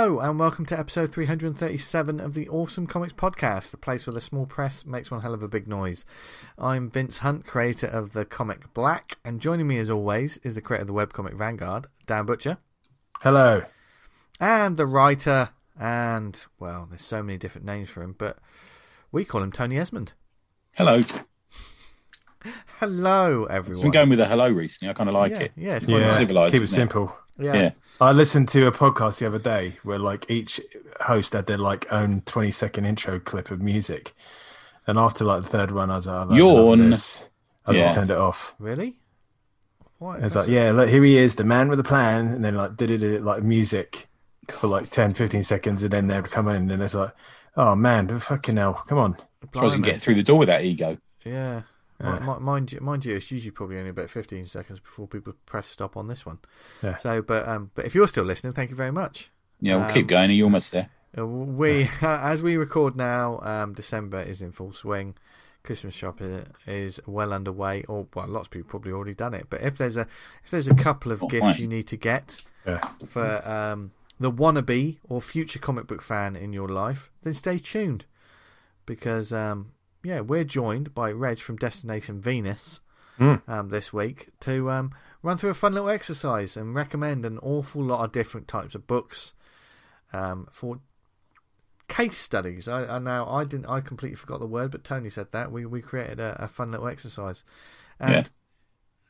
and welcome to episode 337 of the Awesome Comics Podcast, the place where the small press makes one hell of a big noise. I'm Vince Hunt, creator of the comic Black, and joining me as always is the creator of the webcomic Vanguard, Dan Butcher. Hello. And the writer, and, well, there's so many different names for him, but we call him Tony Esmond. Hello. Hello, everyone. It's been going with a hello recently. I kind of like yeah, it. Yeah, it's quite Yeah, nice. civilised, keep it isn't it? Simple. Yeah. Yeah. I listened to a podcast the other day where like each host had their like own 20 second intro clip of music. And after like the third one, I was like, I've had enough of Yawn. I Yeah. just turned it off. Really? What? It's like, yeah, look, here he is, the man with a plan. And then like did it like music for like 10, 15 seconds. And then they'd come in and it's like, oh man, fucking hell, come on. I suppose you can Blimey. get through the door with that ego. Yeah. Yeah. Mi- mi- Mind you, mind you, it's usually probably only about fifteen seconds before people press stop on this one. Yeah. So, but um, but if you're still listening, thank you very much. Yeah, we'll Um, keep going. Are you almost there? Uh, We, as we record now, um, December is in full swing. Christmas shopping is well underway, or well, lots of people probably already done it. But if there's a if there's a couple of gifts right. you need to get Yeah. for um, the wannabe or future comic book fan in your life, then stay tuned because um, yeah, we're joined by Reg from Destination Venus Mm. um, this week to um, run through a fun little exercise and recommend an awful lot of different types of books um, for case studies. I, I now I didn't I completely forgot the word, but Tony said that we we created a, a fun little exercise, and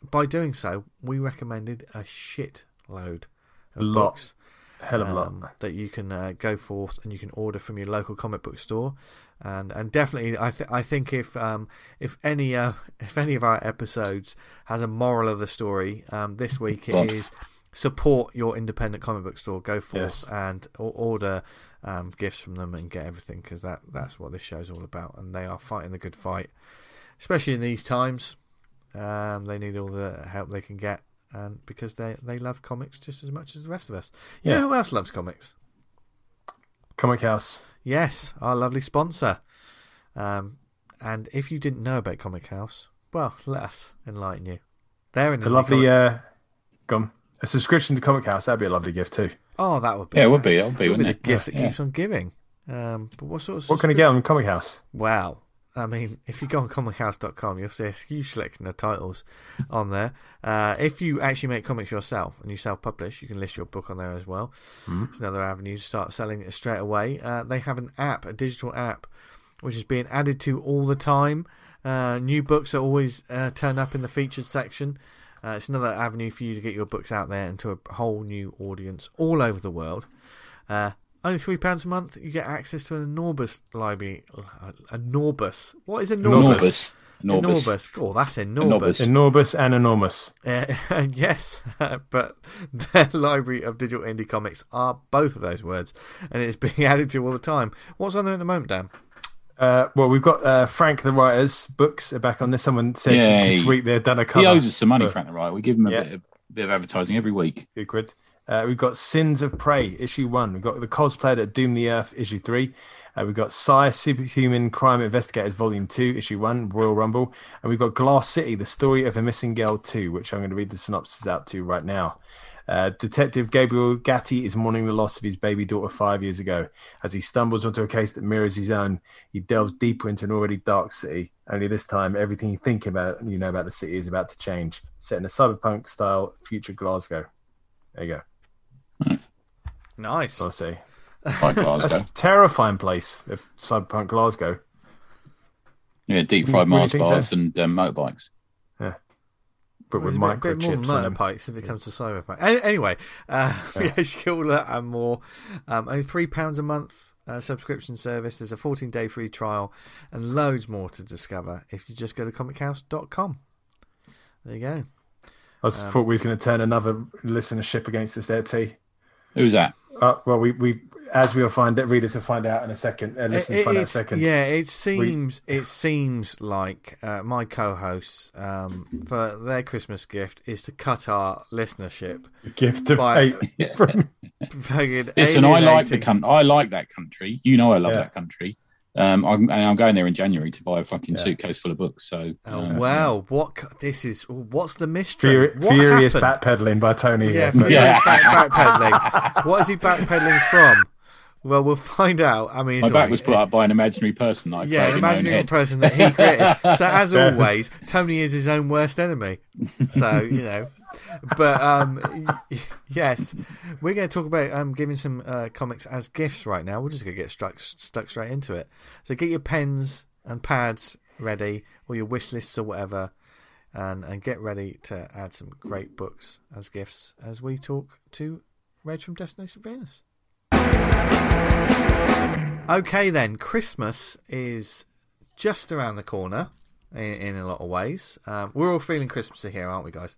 Yeah. by doing so, we recommended a shit load of books Hell of a um, lot. that you can uh, go forth and you can order from your local comic book store, and and definitely I th- I think if um if any uh, if any of our episodes has a moral of the story, um this week it God. is support your independent comic book store. Go forth Yes. and order um, gifts from them and get everything because that that's what this show's all about, and they are fighting the good fight, especially in these times. Um, they need all the help they can get, and because they they love comics just as much as the rest of us. You Yeah. know who else loves comics? Comichaus. Yes, our lovely sponsor. Um, and if you didn't know about Comichaus, well, let us enlighten you. They're in A lovely, uh, gum. A subscription to Comichaus, that'd be a lovely gift too. oh, that would be Yeah, it would be. It would be, that would be wouldn't the it? gift that Yeah. keeps on giving. Um, but what sort of What can I get on Comichaus? Wow. I mean, if you go on comichaus.com, you'll see a huge selection of titles on there. Uh, if you actually make comics yourself and you self publish, you can list your book on there as well. It's another avenue to start selling it straight away. Uh, they have an app, a digital app, which is being added to all the time. Uh, new books are always uh, turn up in the featured section. Uh, it's another avenue for you to get your books out there into a whole new audience all over the world. Only three pounds a month, you get access to an enormous library. Enormous. What is enormous? Enormous. Enormous. Enormous. Oh, that's enormous. Enormous and enormous. Uh, yes, but their library of digital indie comics are both of those words, and it's being added to all the time. What's on there at the moment, Dan? Uh, well, we've got uh, Frank the writer's books are back on this. Someone said Yay. this week they've done a cover. He owes us some money, for- Frank the Right. We give him a Yeah. bit, of, bit of advertising every week. Good quid. Uh, we've got Sins of Prey, issue one. We've got The Cosplayer That Doomed the Earth, issue three. Uh, we've got Sire Superhuman Crime Investigators, volume two, issue one, Royal Rumble. And we've got Glass City, The Story of a Missing Girl two, which I'm going to read the synopsis out to right now. Uh, Detective Gabriel Gatti is mourning the loss of his baby daughter five years ago. As he stumbles onto a case that mirrors his own, he delves deeper into an already dark city. Only this time, everything you think about, you know about the city, is about to change. Set in a cyberpunk style future Glasgow. There you go. Nice. I'll say. Like That's a terrifying place, if cyberpunk Glasgow. Yeah, deep fried Really Mars think so? and um, motorbikes. Yeah. But with It's a bit, bit more microchips on them. motorbikes if it comes to cyberpunk. Anyway, uh, Yeah. yes, you get all that and more. Um, only three pounds a month uh, subscription service. There's a 14 day free trial and loads more to discover if you just go to comichaus.com. There you go. I was, thought we was going to turn another listenership against us there, T. Who's that? Uh, well, we, we as we'll find it, readers will find out in a second. Uh, listeners It- find out a second. Yeah, it seems it seems like uh, my co-hosts um, for their Christmas gift is to cut our listenership. Gift of By- eight from Fucking Listen, I like the alienating- country. I like that country. You know, I love Yeah. that country. Um, I'm, and I'm going there in January to buy a fucking Yeah. suitcase full of books. So, Oh uh, wow! What this is? What's the mystery? Fur- what Furious happened? backpedaling by Tony. Yeah, here. Yeah. back, backpedaling. What is he backpedaling from? Well, we'll find out. I mean, My it's back all- was put up by an imaginary person that I Yeah, created in my own imagining a head. person that he created. so as Yeah. always, Tony is his own worst enemy. So you know, but um, yes, we're going to talk about um giving some uh, comics as gifts right now. We're just going to get stuck stuck straight into it. So get your pens and pads ready, or your wish lists or whatever, and and get ready to add some great books as gifts as we talk to Reg from Destination Venus. Okay, then Christmas is just around the corner in, in a lot of ways. Um, we're all feeling Christmassy here, aren't we, guys?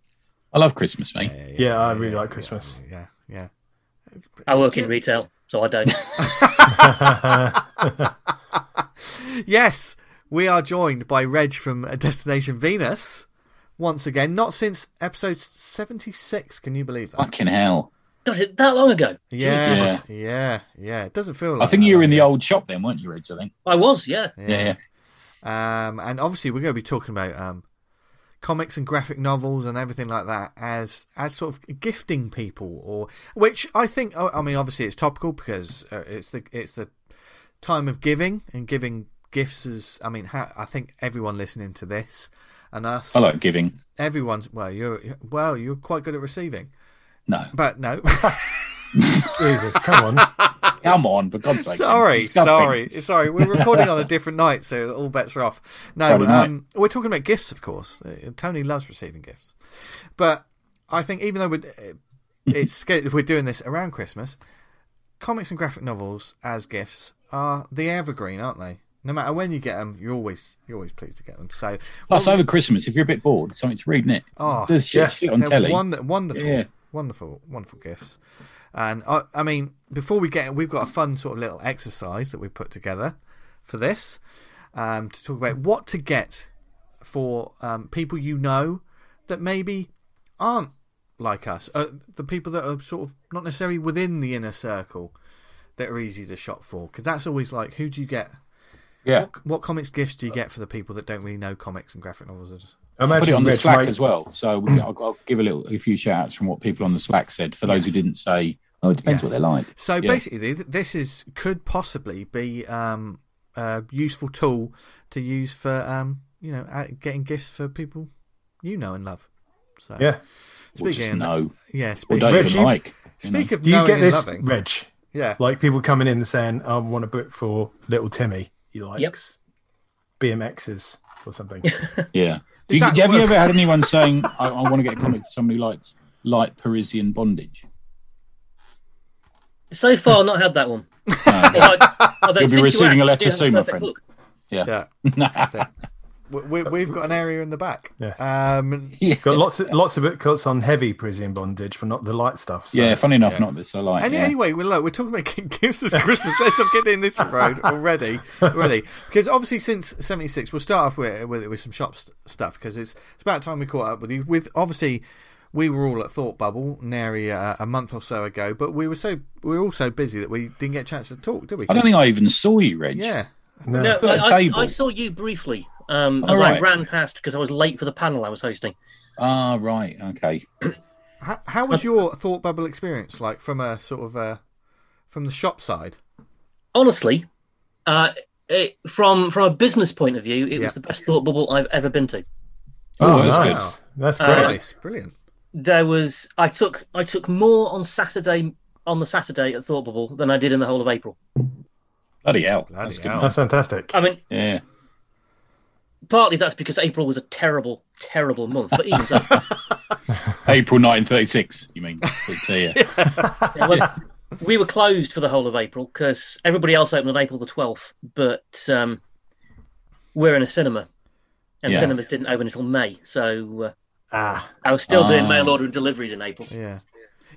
I love Christmas, mate. Yeah, I really like Christmas. Yeah, yeah. I work in retail, so I don't. Yes, we are joined by Reg from Destination Venus once again. Not since episode seventy-six. Can you believe that? Fucking hell. God, it that long ago? Yeah, yeah, yeah. It doesn't feel. like I think you were in the old shop then, weren't you, Reg? I think. I was, yeah. Yeah, yeah. Um, and obviously, we're going to be talking about um, comics and graphic novels and everything like that as as sort of gifting people, or which I think. I I mean, obviously, it's topical because uh, it's the it's the time of giving and giving gifts. As I mean, ha- I think everyone listening to this and us, I like giving. everyone's well, you're well, you're quite good at receiving, No. but no. Jesus, come on. Come on, for God's sake. sorry, disgusting. sorry, sorry. We're recording on a different night, so all bets are off. No, um, we're talking about gifts, of course. Uh, Tony loves receiving gifts, but I think even though we're, uh, it's we're doing this around Christmas, comics and graphic novels as gifts are the evergreen, aren't they? No matter when you get them, you're always you're always pleased to get them. So, Plus, what- over Christmas, if you're a bit bored, something to read, innit? Oh, There's shit, yeah. shit on telly. wonder- wonderful, Yeah. Wonderful, wonderful gifts. And I, I mean, before we get, we've got a fun sort of little exercise that we put together for this um, to talk about what to get for um, people you know that maybe aren't like us, uh, the people that are sort of not necessarily within the inner circle that are easy to shop for. Because that's always like, who do you get? Yeah. What comics gifts do you get for the people that don't really know comics and graphic novels? I put it on the Slack might- as well. So we- I'll, I'll give a little, a few shout outs from what people on the Slack said for those who didn't say, oh, it depends Yes. what they're like. So Yeah. basically, this is could possibly be um, a useful tool to use for um, you know getting gifts for people you know and love. So, Yeah. Or just Speaking- no. yeah. Or Speak, don't Reg, even you- like. you know. speak of Do you get this, loving, Reg? yeah, Like people coming in and saying, I want a book for little Timmy. He likes BMXs or something. Yeah. Do you, that have you ever had anyone saying, I, I want to get a comic for somebody who likes light Parisian bondage? So far, I've not had that one. No. I- I don't You'll be receiving a letter soon, my friend. book. yeah. yeah. we, we, we've got an area in the back. Yeah. Um, Got lots of lots of books on heavy Parisian bondage, but not the light stuff. So. Yeah, funny enough, Yeah. not this. I like. Any, yeah. Anyway, well, look, we're talking about getting gifts as Christmas. Let's not get in this road already. Already, because obviously since '76, we'll start off with with, with some shop st- stuff because it's it's about time we caught up with you. With obviously, we were all at Thought Bubble nary uh, a month or so ago, but we were so we were all so busy that we didn't get a chance to talk, did we? I don't think I even saw you, Reg. Yeah, No. No, At a I, I. I saw you briefly um, as I ran past because I was late for the panel I was hosting. Ah, right. Okay. how, how was your Thought Bubble experience like from a sort of uh, from the shop side? Honestly, uh, it, from from a business point of view, it Yeah. was the best thought bubble I've ever been to. Oh, Oh, that's nice. That's Uh. Nice, brilliant. There was I took I took more on Saturday on the Saturday at Thought Bubble than I did in the whole of April. Bloody hell. Bloody That's good. hell. That's fantastic. I mean, Yeah. Partly that's because April was a terrible, terrible month. But even so, April 1936, you mean? But, yeah. Yeah, well, we were closed for the whole of April because everybody else opened on April the 12th, but um, we're in a cinema, and Yeah. cinemas didn't open until May. So uh, Ah, I was still doing Ah. mail order and deliveries in April. Yeah,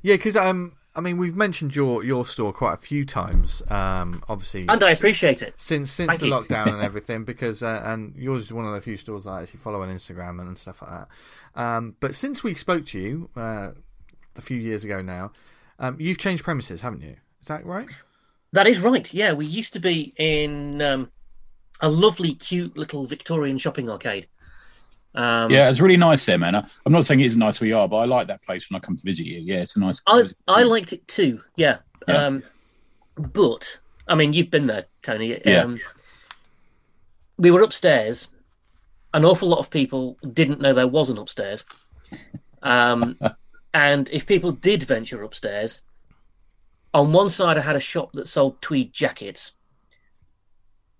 yeah, because um, I mean, we've mentioned your your store quite a few times. Um, obviously, And I appreciate it. since since Thank the you. lockdown and everything, because uh, and yours is one of the few stores I actually follow on Instagram and stuff like that. Um, but since we spoke to you uh, a few years ago now, um, you've changed premises, haven't you? Is that right? That is right. Yeah, we used to be in um, a lovely, cute little Victorian shopping arcade. Um, yeah, it's really nice there, man. I, I'm not saying it isn't nice where you are, but I like that place when I come to visit you. Yeah, it's a nice. I I liked it too. Yeah. Yeah. Um, but I mean, you've been there, Tony. Yeah. Um, we were upstairs. An awful lot of people didn't know there was an upstairs. Um, and if people did venture upstairs, on one side I had a shop that sold tweed jackets.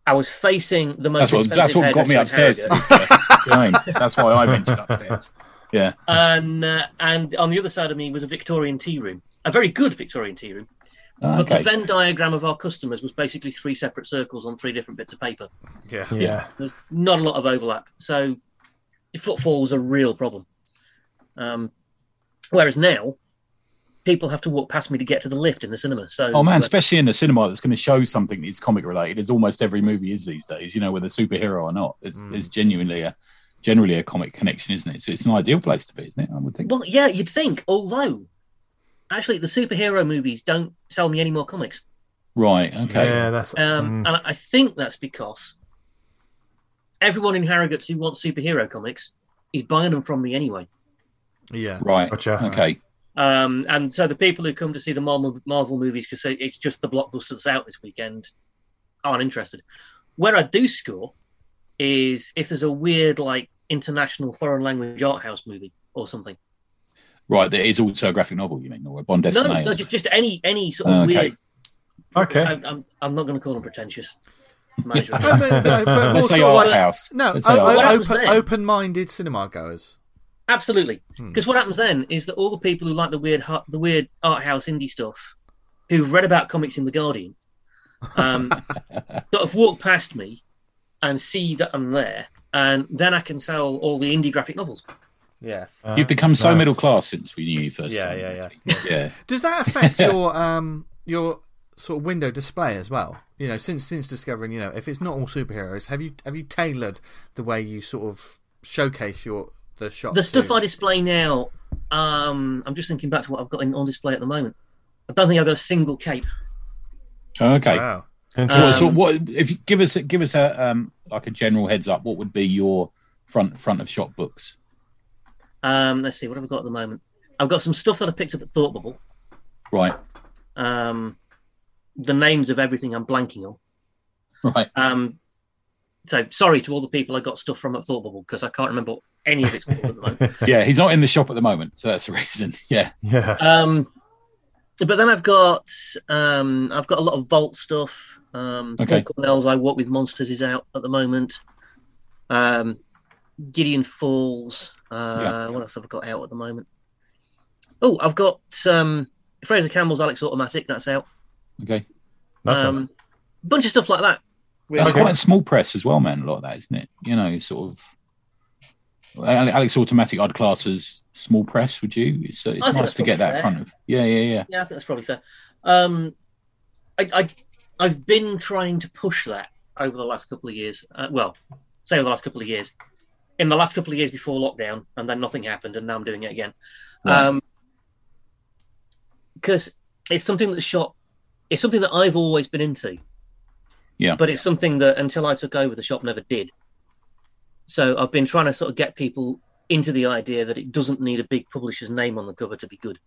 I was facing the most That's what that's what got me upstairs. to Harrogate. be fair. You know what I mean? That's why I ventured upstairs. Yeah. and uh, and on the other side of me was a Victorian tea room, a very good Victorian tea room. But Okay. the Venn diagram of our customers was basically three separate circles on three different bits of paper. Yeah. Yeah. There's not a lot of overlap, so footfall was a real problem. Um, whereas now, people have to walk past me to get to the lift in the cinema. So Oh man, uh, especially in a cinema that's going to show something that's comic related, as almost every movie is these days. You know, whether superhero or not, there's, there's genuinely a generally a comic connection, isn't it? So it's an ideal place to be, isn't it? I would think. well, yeah, you'd think. Although, actually, the superhero movies don't sell me any more comics. Right. Okay. Yeah, that's Um, mm. And I think that's because everyone in Harrogate who wants superhero comics is buying them from me anyway. Yeah. Right. Gotcha. Okay. Um, and so the people who come to see the Marvel, Marvel movies because it's just the blockbuster that's out this weekend aren't interested. Where I do score is if there's a weird, like, international foreign language art house movie or something. Right. There is also a graphic novel, you mean, or a Bond No, Destinée. no, just, just any any sort of okay. weird. Okay. I, I'm, I'm not going to call them pretentious. management. No, Let's say art like- house. No, o- art o- What house. happens open, open-minded cinema goers. Absolutely, Hmm. because what happens then is that all the people who like the weird, the weird art house indie stuff, who've read about comics in the Guardian, um, sort of walk past me and see that I'm there, and then I can sell all the indie graphic novels. Yeah. Uh, You've become so nice. middle class since we knew you first. Yeah, time, yeah, yeah. yeah. Does that affect your um your sort of window display as well? You know, since since discovering, you know, if it's not all superheroes, have you have you tailored the way you sort of showcase your the shop? The stuff to- I display now, um, I'm just thinking back to what I've got in, on display at the moment. I don't think I've got a single cape. Okay. Wow. So, so Um, what if you give us give us a um like a general heads up? What would be your front front of shop books? Um, let's see, what have I got at the moment? I've got some stuff that I picked up at Thought Bubble. Right. Um, the names of everything I'm blanking on. Right. Um, so sorry to all the people I got stuff from at Thought Bubble because I can't remember any of it's called at the moment. Yeah, he's not in the shop at the moment, so that's the reason. Yeah. yeah. Um, but then I've got um, I've got a lot of Vault stuff. Um, Okay. Paul Cornell's I Walk with Monsters is out at the moment. Um, Gideon Falls. Uh, Yeah. What else have I got out at the moment? Oh, I've got um, Fraser Campbell's Alex Automatic. That's out. Okay. Nice. Um, bunch of stuff like that. That's Okay. quite a small press as well, man. A lot of that, isn't it? You know, sort of. Alex Automatic, I'd class as small press. Would you? It's, uh, it's nice to get that fair. front of. Yeah, yeah, yeah. Yeah, I think that's probably fair. Um, I, I, I've been trying to push that over the last couple of years. Uh, well, say over the last couple of years. In the last couple of years before lockdown, and then nothing happened, and now I'm doing it again. Right. Um, because it's something that shop, it's something that I've always been into. Yeah. But it's something that until I took over, the shop never did. So I've been trying to sort of get people into the idea that it doesn't need a big publisher's name on the cover to be good.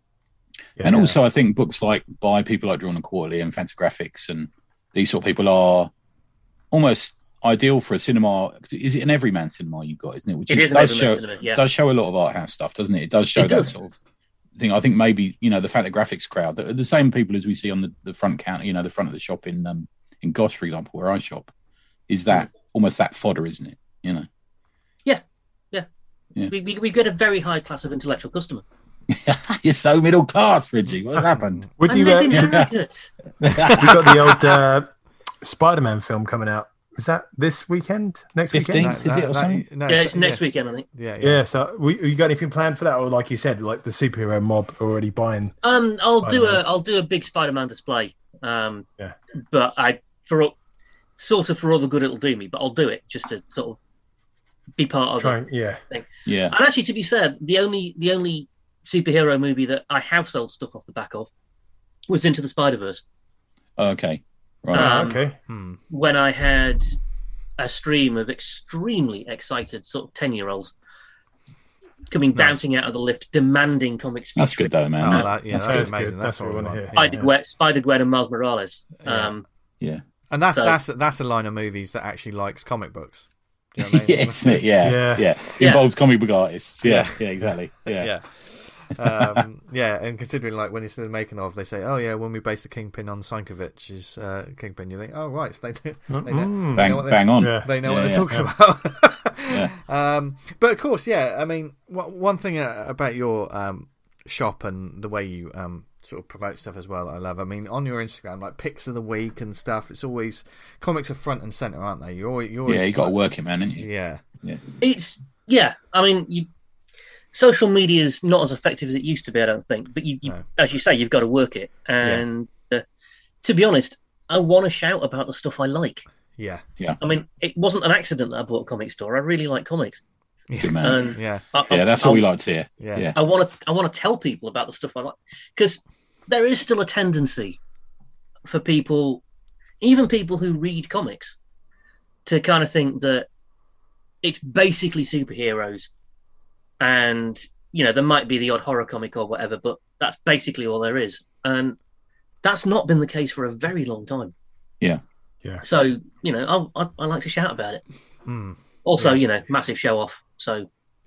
And also, I think books like by people like Drawn and Quarterly and Fantagraphics and these sort of people are almost ideal for a cinema. 'cause Is it an everyman cinema you've got, isn't it? Which It is an does everyman show cinema, yeah. does show a lot of art house stuff, doesn't it? It does show It that does. sort of thing. I think maybe you know the Fantagraphics crowd, the, the same people as we see on the, the front counter, you know, the front of the shop in um, in Gosh, for example, where I shop, is that almost that fodder, isn't it? You know. Yeah. We, we, we get a very high class of intellectual customer. You're so middle class, Reggie. What's happened? Would I you? live Uh, in you Harrogate. got the old uh, Spider-Man film coming out. Is that this weekend? Next 15th? weekend? Is it or something? no, yeah, it's next weekend, I think. Yeah, yeah. Yeah. So, we, you got anything planned for that, or like you said, like the superhero mob already buying? Um, I'll do a Spider-Man. I'll do a big Spider-Man display. Um, Yeah. But I for all- sort of for all the good it'll do me, but I'll do it just to sort of be part of it. Trying, yeah. Yeah. And actually, to be fair, the only the only superhero movie that I have sold stuff off the back of was Into the Spider Verse. Okay. Right. Um, okay. Hmm. when I had a stream of extremely excited sort of ten year olds coming bouncing out of the lift, demanding comics. That's good though, man. Oh, that, yeah, That's that's, good. amazing. That's That's, what we what wanna hear. Spider Gwen, Spider Gwen, and Miles Morales. Yeah. Um, Yeah. And that's So- that's that's a line of movies that actually likes comic books. You know what I mean? yeah, isn't it? Yeah, Yeah. yeah. Yeah. Involves comic book artists. Yeah, Yeah. yeah, exactly. Yeah. yeah. um, yeah, and considering like when it's the making of, they say, "Oh yeah, when we based the Kingpin on Sienkiewicz's uh, Kingpin," you think, "Oh right, so they do, they know, Mm. Bang, know they- bang on. Yeah. they know Yeah, what they're yeah, talking yeah. about." um, but of course, yeah, I mean, wha- one thing uh, about your um, shop and the way you um, sort of promote stuff as well, that I love. I mean, on your Instagram, like pics of the week and stuff, it's always comics are front and center, aren't they? You're always, you're always Yeah, you got to work it, man, haven't you? Yeah, yeah. It's yeah. I mean, you social media is not as effective as it used to be. I don't think, but you, you No. as you say, you've got to work it. And uh, to be honest, I want to shout about the stuff I like. yeah, yeah. I mean, it wasn't an accident that I bought a comic store. I really like comics. Good man. Yeah, I, yeah, I- that's I, what we like to hear. yeah, Yeah. I want to I want to tell people about the stuff I like because there is still a tendency for people, even people who read comics, to kind of think that it's basically superheroes, and you know there might be the odd horror comic or whatever, but that's basically all there is, and that's not been the case for a very long time. Yeah. Yeah. So you know, I I, I like to shout about it. Mm. Also, you know, massive show off. So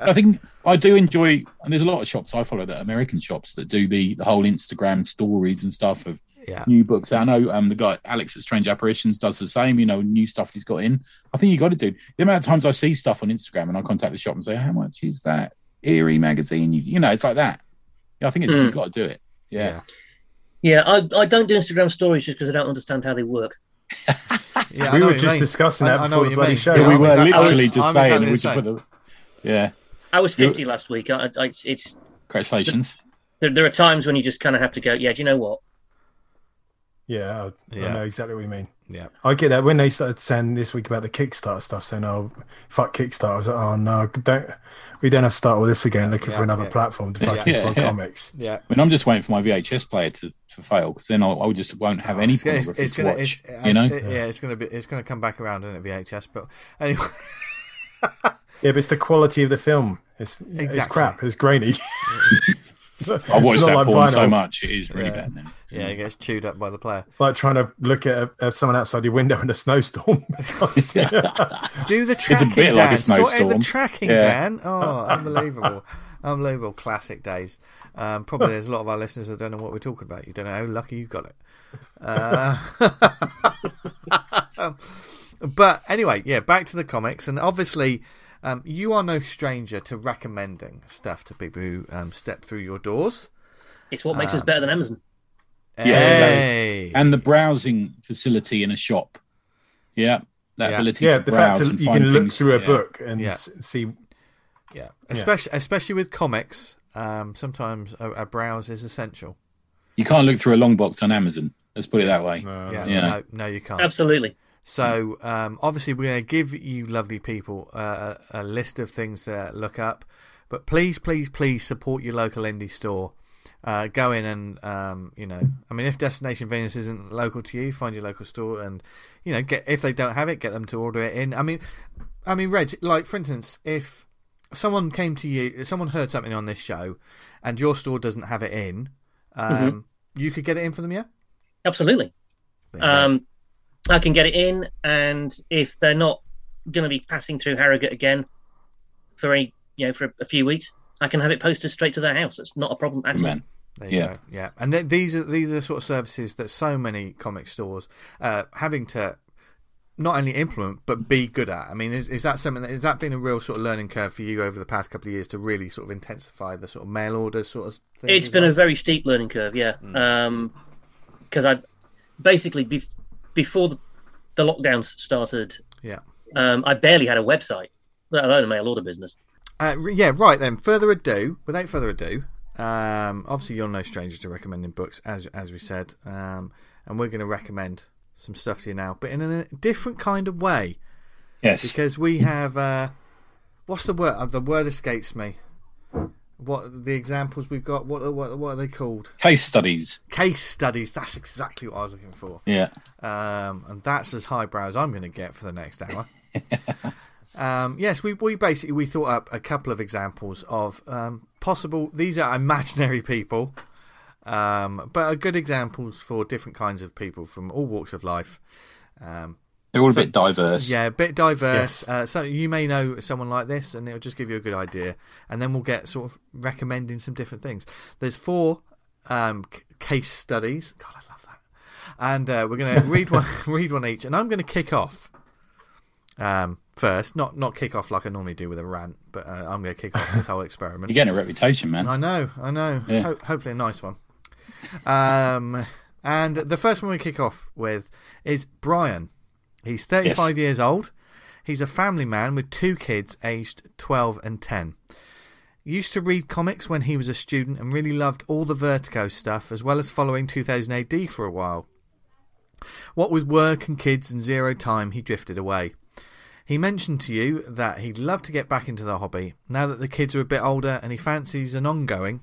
I think I do enjoy, and there's a lot of shops I follow that are American shops that do the, the whole Instagram stories and stuff of yeah. new books. I know um, the guy Alex at Strange Apparitions does the same. You know, new stuff he's got in. I think you got to do the amount of times I see stuff on Instagram and I contact the shop and say, "How much is that eerie magazine?" You, you know, it's like that. Yeah, I think it's Mm. you've got to do it. Yeah, yeah, I I don't do Instagram stories just because I don't understand how they work. Yeah, we were just mean. discussing that I know before what the bloody mean. show. Yeah, we were exactly- I was- literally just I'm saying, exactly we the just put same. the yeah. I was You- 50 last week. I, I, it's, it's Congratulations. there, there are times when you just kind of have to go. Yeah, do you know what? Yeah, I, Yeah. I know exactly what you mean. Yeah, I get that when they started saying this week about the Kickstarter stuff, saying, "Oh, fuck Kickstarter," I was like, "Oh no, don't we don't have to start all this again, looking yeah, for another yeah. platform to Yeah, fucking yeah, throw yeah. comics." yeah. I mean, I'm just waiting for my VHS player to, to fail because then I'll, I just won't have oh, any It's, gonna- it's, pornography it's to gonna, watch. it's, you know, it- yeah, it's gonna be, it's gonna come back around in it VHS. But anyway, Yeah, but it's the quality of the film. It's it's crap. It's grainy. I've watched It's that like porn so much; it is really Yeah. bad. Then. yeah, it gets chewed up by the player. It's like trying to look at, at someone outside your window in a snowstorm. Do the tracking, it's a bit like Dan. a Sort out the tracking, Yeah. Dan. Oh, unbelievable. Unbelievable classic days. Um, probably there's a lot of our listeners that don't know what we're talking about. You don't know how lucky you've got it. Uh, but anyway, yeah, back to the comics. And obviously, um, you are no stranger to recommending stuff to people who um, step through your doors. It's what makes Ah. us better than Amazon. Yeah, Hey. And the browsing facility in a shop, yeah, that Yeah. ability yeah, to the fact browse that and you find can look things, through a yeah. book and Yeah. see. Yeah, especially especially with comics. Um, sometimes a, a browse is essential. You can't look through a long box on Amazon. Let's put it that way. Yeah, Yeah. no, no, you can't. Absolutely. So um, obviously, we're going to give you lovely people uh, a, list of things to look up. But please, please, please support your local indie store. Uh, go in and um, you know, I mean, if Destination Venus isn't local to you, find your local store and you know, get if they don't have it, get them to order it in. I mean, I mean, Reg, like for instance, if someone came to you, someone heard something on this show, and your store doesn't have it in, um, you could get it in for them, yeah. Absolutely. There you go. Um, I can get it in, and if they're not going to be passing through Harrogate again for a you know for a, a few weeks, I can have it posted straight to their house. It's not a problem at Good all. man. There you Yeah. go. yeah. And th- these are these are the sort of services that so many comic stores uh, having to not only implement but be good at. I mean, is is that something that has that been a real sort of learning curve for you over the past couple of years to really sort of intensify the sort of mail orders sort of thing? It's been a very steep learning curve, yeah. Mm. Because I basically bef- before the, the lockdowns started, yeah. um, I barely had a website, let alone a mail order business. Uh, yeah, right then. Further ado, without further ado, um, obviously you're no stranger to recommending books, as as we said, um, and we're going to recommend some stuff to you now, but in a different kind of way. Yes. because we have uh, what's the word? Uh, the word escapes me. What the examples we've got? What are- what what are they called? Case studies. Case studies. That's exactly what I was looking for. Yeah. Um, and that's as highbrow as I'm going to get for the next hour. um, yes, we we basically we thought up a couple of examples of um, possible. These are imaginary people. Um, but are good examples for different kinds of people from all walks of life. They're all a bit diverse. yeah, a bit diverse. Yes. Uh, so you may know someone like this, and it'll just give you a good idea. And then we'll get sort of recommending some different things. There's four um, c- case studies. God, I love that. And uh, we're going to read one, read one each. And I'm going to kick off um, first. Not not kick off like I normally do with a rant, but uh, I'm going to kick off this whole experiment. You're getting a reputation, man. I know, I know. Yeah. Ho- hopefully, a nice one. Um, and the first one we kick off with is Brian. He's 35 years old. He's a family man with two kids aged 12 and 10. Used to read comics when he was a student and really loved all the Vertigo stuff, as well as following 2000 AD for a while. What with work and kids and zero time, he drifted away. He mentioned to you that he'd love to get back into the hobby now that the kids are a bit older and he fancies an ongoing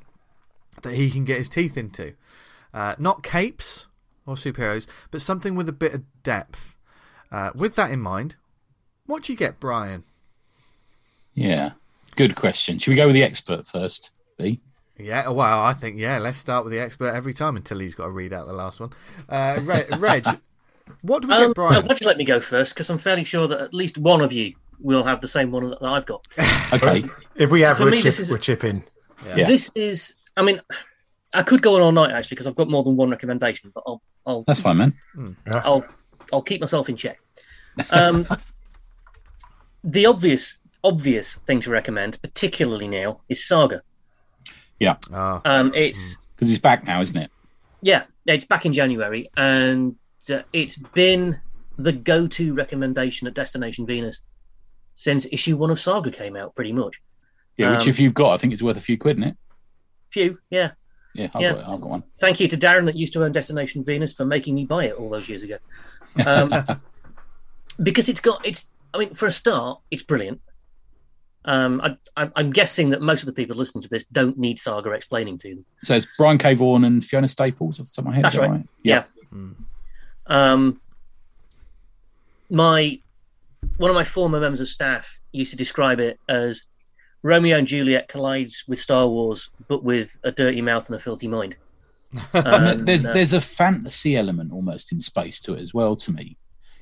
that he can get his teeth into. Uh, not capes or superheroes, but something with a bit of depth. Uh, with that in mind, what do you get, Brian? Yeah. Good question. Should we go with the expert first, B? Yeah, well, I think yeah. Let's start with the expert every time until he's got to read out the last one. Uh, Reg, Reg what do we Um, get, Brian? why don't you let me go first? Because I'm fairly sure that at least one of you will have the same one that I've got. Okay. If we have, For we're, me, chip, this is- we're chipping. Yeah. This is, I mean, I could go on all night actually because I've got more than one recommendation, but I'll, I'll, That's fine, man. I'll, I'll keep myself in check. Um, the obvious, obvious thing to recommend, particularly now, is Saga. Ah, Um, it's Because he's back now, isn't it? yeah, it's back in January, and uh, it's been the go-to recommendation at Destination Venus since issue one of Saga came out, pretty much. Yeah, which Um, if you've got, I think it's worth a few quid, isn't it? Few, yeah. Yeah, I've, Yeah. Got, I've got one. Thank you to Darren that used to own Destination Venus for making me buy it all those years ago. Um, because it's got it's. I mean, for a start, it's brilliant. Um, I, I, I'm guessing that most of the people listening to this don't need Saga explaining to them. So it's Brian K. Vaughan and Fiona Staples off the top of my head. That's is that right. Yeah. Um, my one of my former members of staff used to describe it as Romeo and Juliet collides with Star Wars, but with a dirty mouth and a filthy mind. Um, there's uh, there's a fantasy element almost in space to it as well. To me,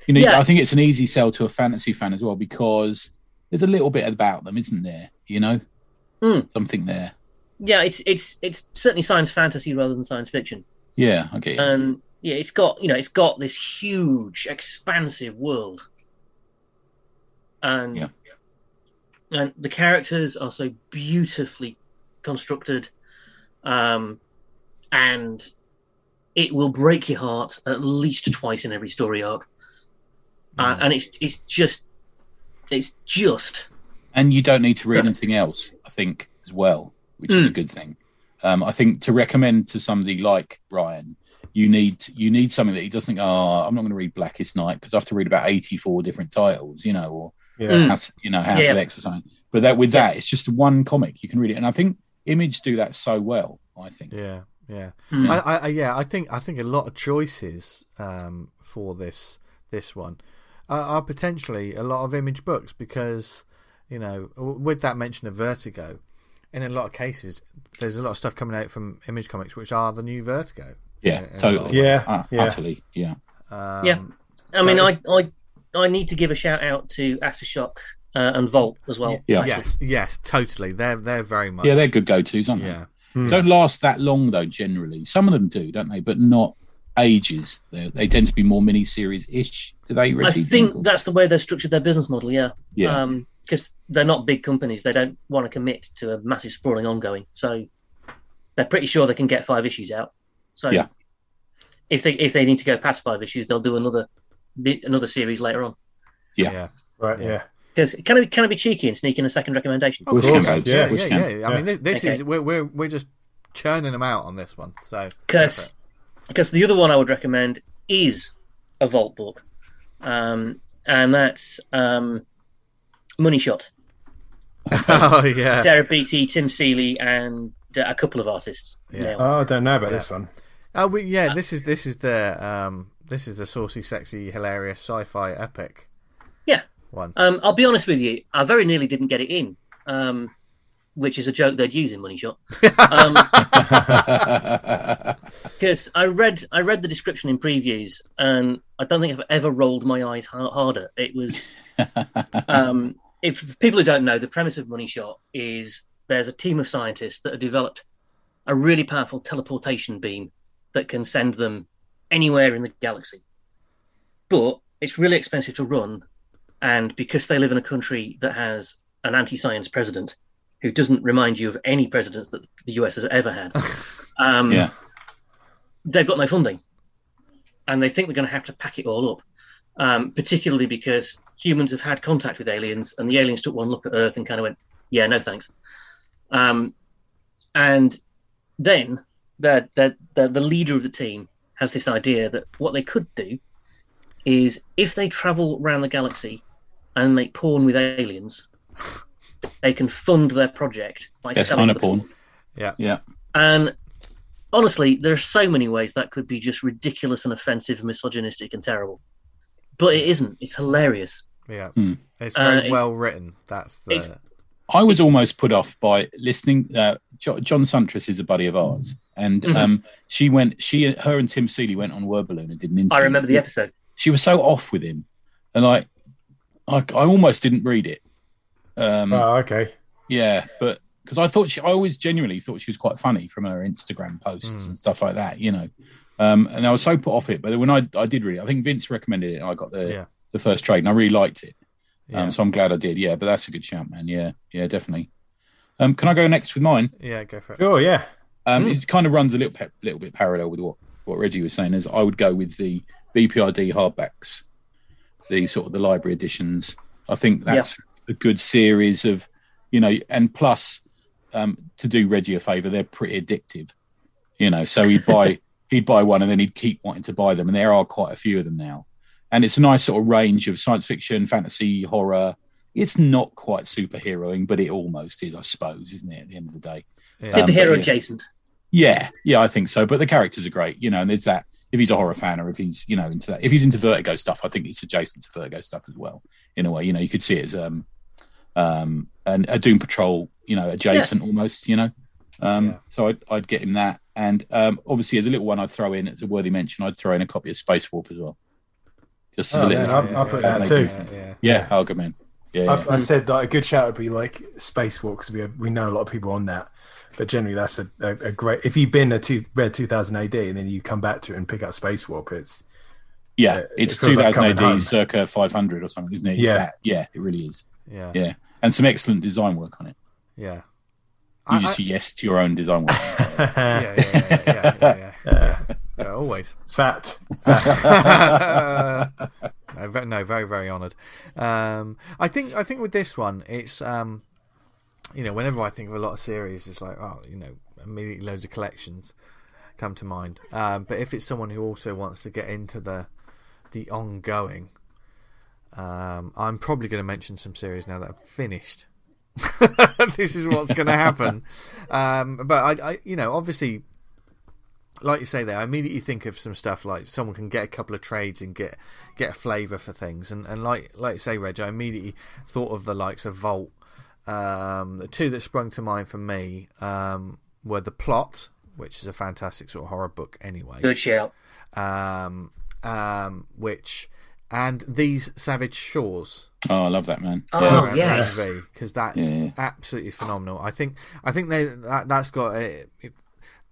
you know, Yeah. I think it's an easy sell to a fantasy fan as well because there's a little bit about them, isn't there? You know, Mm. something there. yeah, it's it's it's certainly science fantasy rather than science fiction. Yeah, okay. and yeah, it's got you know it's got this huge, expansive world, and Yeah. and the characters are so beautifully constructed, um, and it will break your heart at least twice in every story arc, uh, and it's it's just it's just and you don't need to read anything else, I think, as well, which is a good thing. Um, I think to recommend to somebody like Brian, you need you need something that he doesn't think, oh, I'm not going to read Blackest Night because I have to read about 84 different titles, you know, or Yeah. Mm. House, you know, House Yeah. of X or something. But that with that, it's just one comic you can read it, and I think Image do that so well. I think. yeah, yeah. Mm. I, I, I- yeah, I think I think a lot of choices um, for this this one are, are potentially a lot of image books because you know with that mention of Vertigo, in a lot of cases, there's a lot of stuff coming out from Image Comics which are the new Vertigo. Yeah, in a totally. of Yeah. Ah, yeah. utterly. Yeah. Um, Yeah. I So mean, I, I I need to give a shout out to Aftershock uh, and Vault as well. Yeah. actually. Yes, yes, totally. They're they're very much. Yeah, they're good go tos, aren't they? Yeah, Hmm. Don't last that long though. Generally, some of them do, don't they? But not ages. They, they tend to be more mini series ish. Do they? I think that's the way they've structured their business model. Yeah, Yeah. Um, because they're not big companies, they don't want to commit to a massive sprawling ongoing. So they're pretty sure they can get five issues out. So Yeah. if they if they need to go past five issues, they'll do another another series later on. Yeah. yeah. Right. Yeah. Yeah. Because can I be, can I be cheeky and sneak in a second recommendation? Of course course. Yeah, Yeah, yeah, can. yeah. I mean, this, this Okay. is we're, we're we're just churning them out on this one. So because because the other one I would recommend is a Vault book, um, and that's um, Money Shot. oh yeah, Sarah Beattie, Tim Seeley, and uh, a couple of artists. Yeah. Oh, I don't know about this one. oh we, yeah. This is this is the um this is the saucy, sexy, hilarious sci-fi epic Yeah. One. Um, I'll be honest with you, I very nearly didn't get it in. Um, which is a joke they'd use in Money Shot. Um, because I read I read the description in previews, and I don't think I've ever rolled my eyes ha- harder. It was, um, if people who don't know, the premise of Money Shot is there's a team of scientists that have developed a really powerful teleportation beam that can send them anywhere in the galaxy, but it's really expensive to run, and because they live in a country that has an anti-science president who doesn't remind you of any presidents that the US has ever had. Um, yeah. they've got no funding, and they think they're going to have to pack it all up. Um, particularly because humans have had contact with aliens, and the aliens took one look at Earth and kind of went, "Yeah, no thanks." Um, and then the, the the the leader of the team has this idea that what they could do is if they travel around the galaxy and make porn with aliens, they can fund their project by That's selling kind of the porn. Yeah. Yeah. and honestly, there are so many ways that could be just ridiculous and offensive, misogynistic, and terrible. But it isn't. It's hilarious. Yeah, Hmm. it's Uh, very it's- well written. That's the I was almost put off by listening. Uh, jo- John Siuntres is a buddy of ours, and Mhm. um, she went. She, her, and Tim Seeley went on Word Balloon and did an interview. I remember the episode. She was so off with him, and like, I, I almost didn't read it. Um, Oh, okay. Yeah, but because I thought she, I always genuinely thought she was quite funny from her Instagram posts Mm. and stuff like that, you know. Um, and I was so put off it, but when I I did read it, I think Vince recommended it, and I got the Yeah. the first trade, and I really liked it. yeah, Um, so I'm glad I did. Yeah, but that's a good shout, man. Yeah, yeah, definitely. Um, can I go next with mine? yeah. Go for it. Sure, yeah. Um, Hmm. It kind of runs a little bit, little bit parallel with what, what Reggie was saying. Is I would go with the BPRD hardbacks, the sort of the library editions. I think that's a good series of, you know, and plus, um, to do Reggie a favour, they're pretty addictive, you know. So he'd buy he'd buy one and then he'd keep wanting to buy them, and there are quite a few of them now. And it's a nice sort of range of science fiction, fantasy, horror. It's not quite superheroing, but it almost is, I suppose, isn't it? At the end of the day. Yeah. Um, Superhero yeah. adjacent. Yeah, yeah, I think so. But the characters are great, you know, and there's that. If he's a horror fan or if he's, you know, into that, if he's into Vertigo stuff, I think it's adjacent to Vertigo stuff as well. In a way, you know, you could see it as um, um, an, a Doom Patrol, you know, adjacent almost, you know. Um, Yeah. so I'd, I'd get him that, and um, obviously as a little one, I'd throw in as a worthy mention, I'd throw in a copy of Spacewarp as well, just as Oh, a little. man, I'll- I'll put that too. Yeah, yeah. yeah, oh, good man. Yeah, yeah. I, I said that a good shout would be like Space Spacewarp because we we know a lot of people on that. But generally, that's a, a, a great. If you've been a two, read 2000 AD and then you come back to it and pick up Spacewarp, it's yeah, uh, it it's feels like 2000 home. AD, circa 500 or something, isn't it? It's Yeah. that. yeah, it really is. yeah, Yeah, and some excellent design work on it. yeah. You I- just I- yes to your own design work. yeah, yeah, yeah, yeah, yeah, yeah, yeah. Yeah, always. fact. no, ve- no, very, very honoured. Um, I think, I think with this one, it's um, you know, whenever I think of a lot of series, it's like, oh, you know, immediately loads of collections come to mind. Um, but if it's someone who also wants to get into the the ongoing, um, I'm probably going to mention some series now that are finished. this is what's going to happen. Um, but I, I, you know, obviously like you say there, I immediately think of some stuff like someone can get a couple of trades and get get a flavour for things, and and like like you say, Reg, I immediately thought of the likes of Vault. Um, the two that sprung to mind for me um, were the Plot, which is a fantastic sort of horror book anyway, Good shout. um, um, which and these Savage Shores Oh, I love that man. Oh, yes. because that's Yeah. absolutely phenomenal. I think I think they that, that's got a,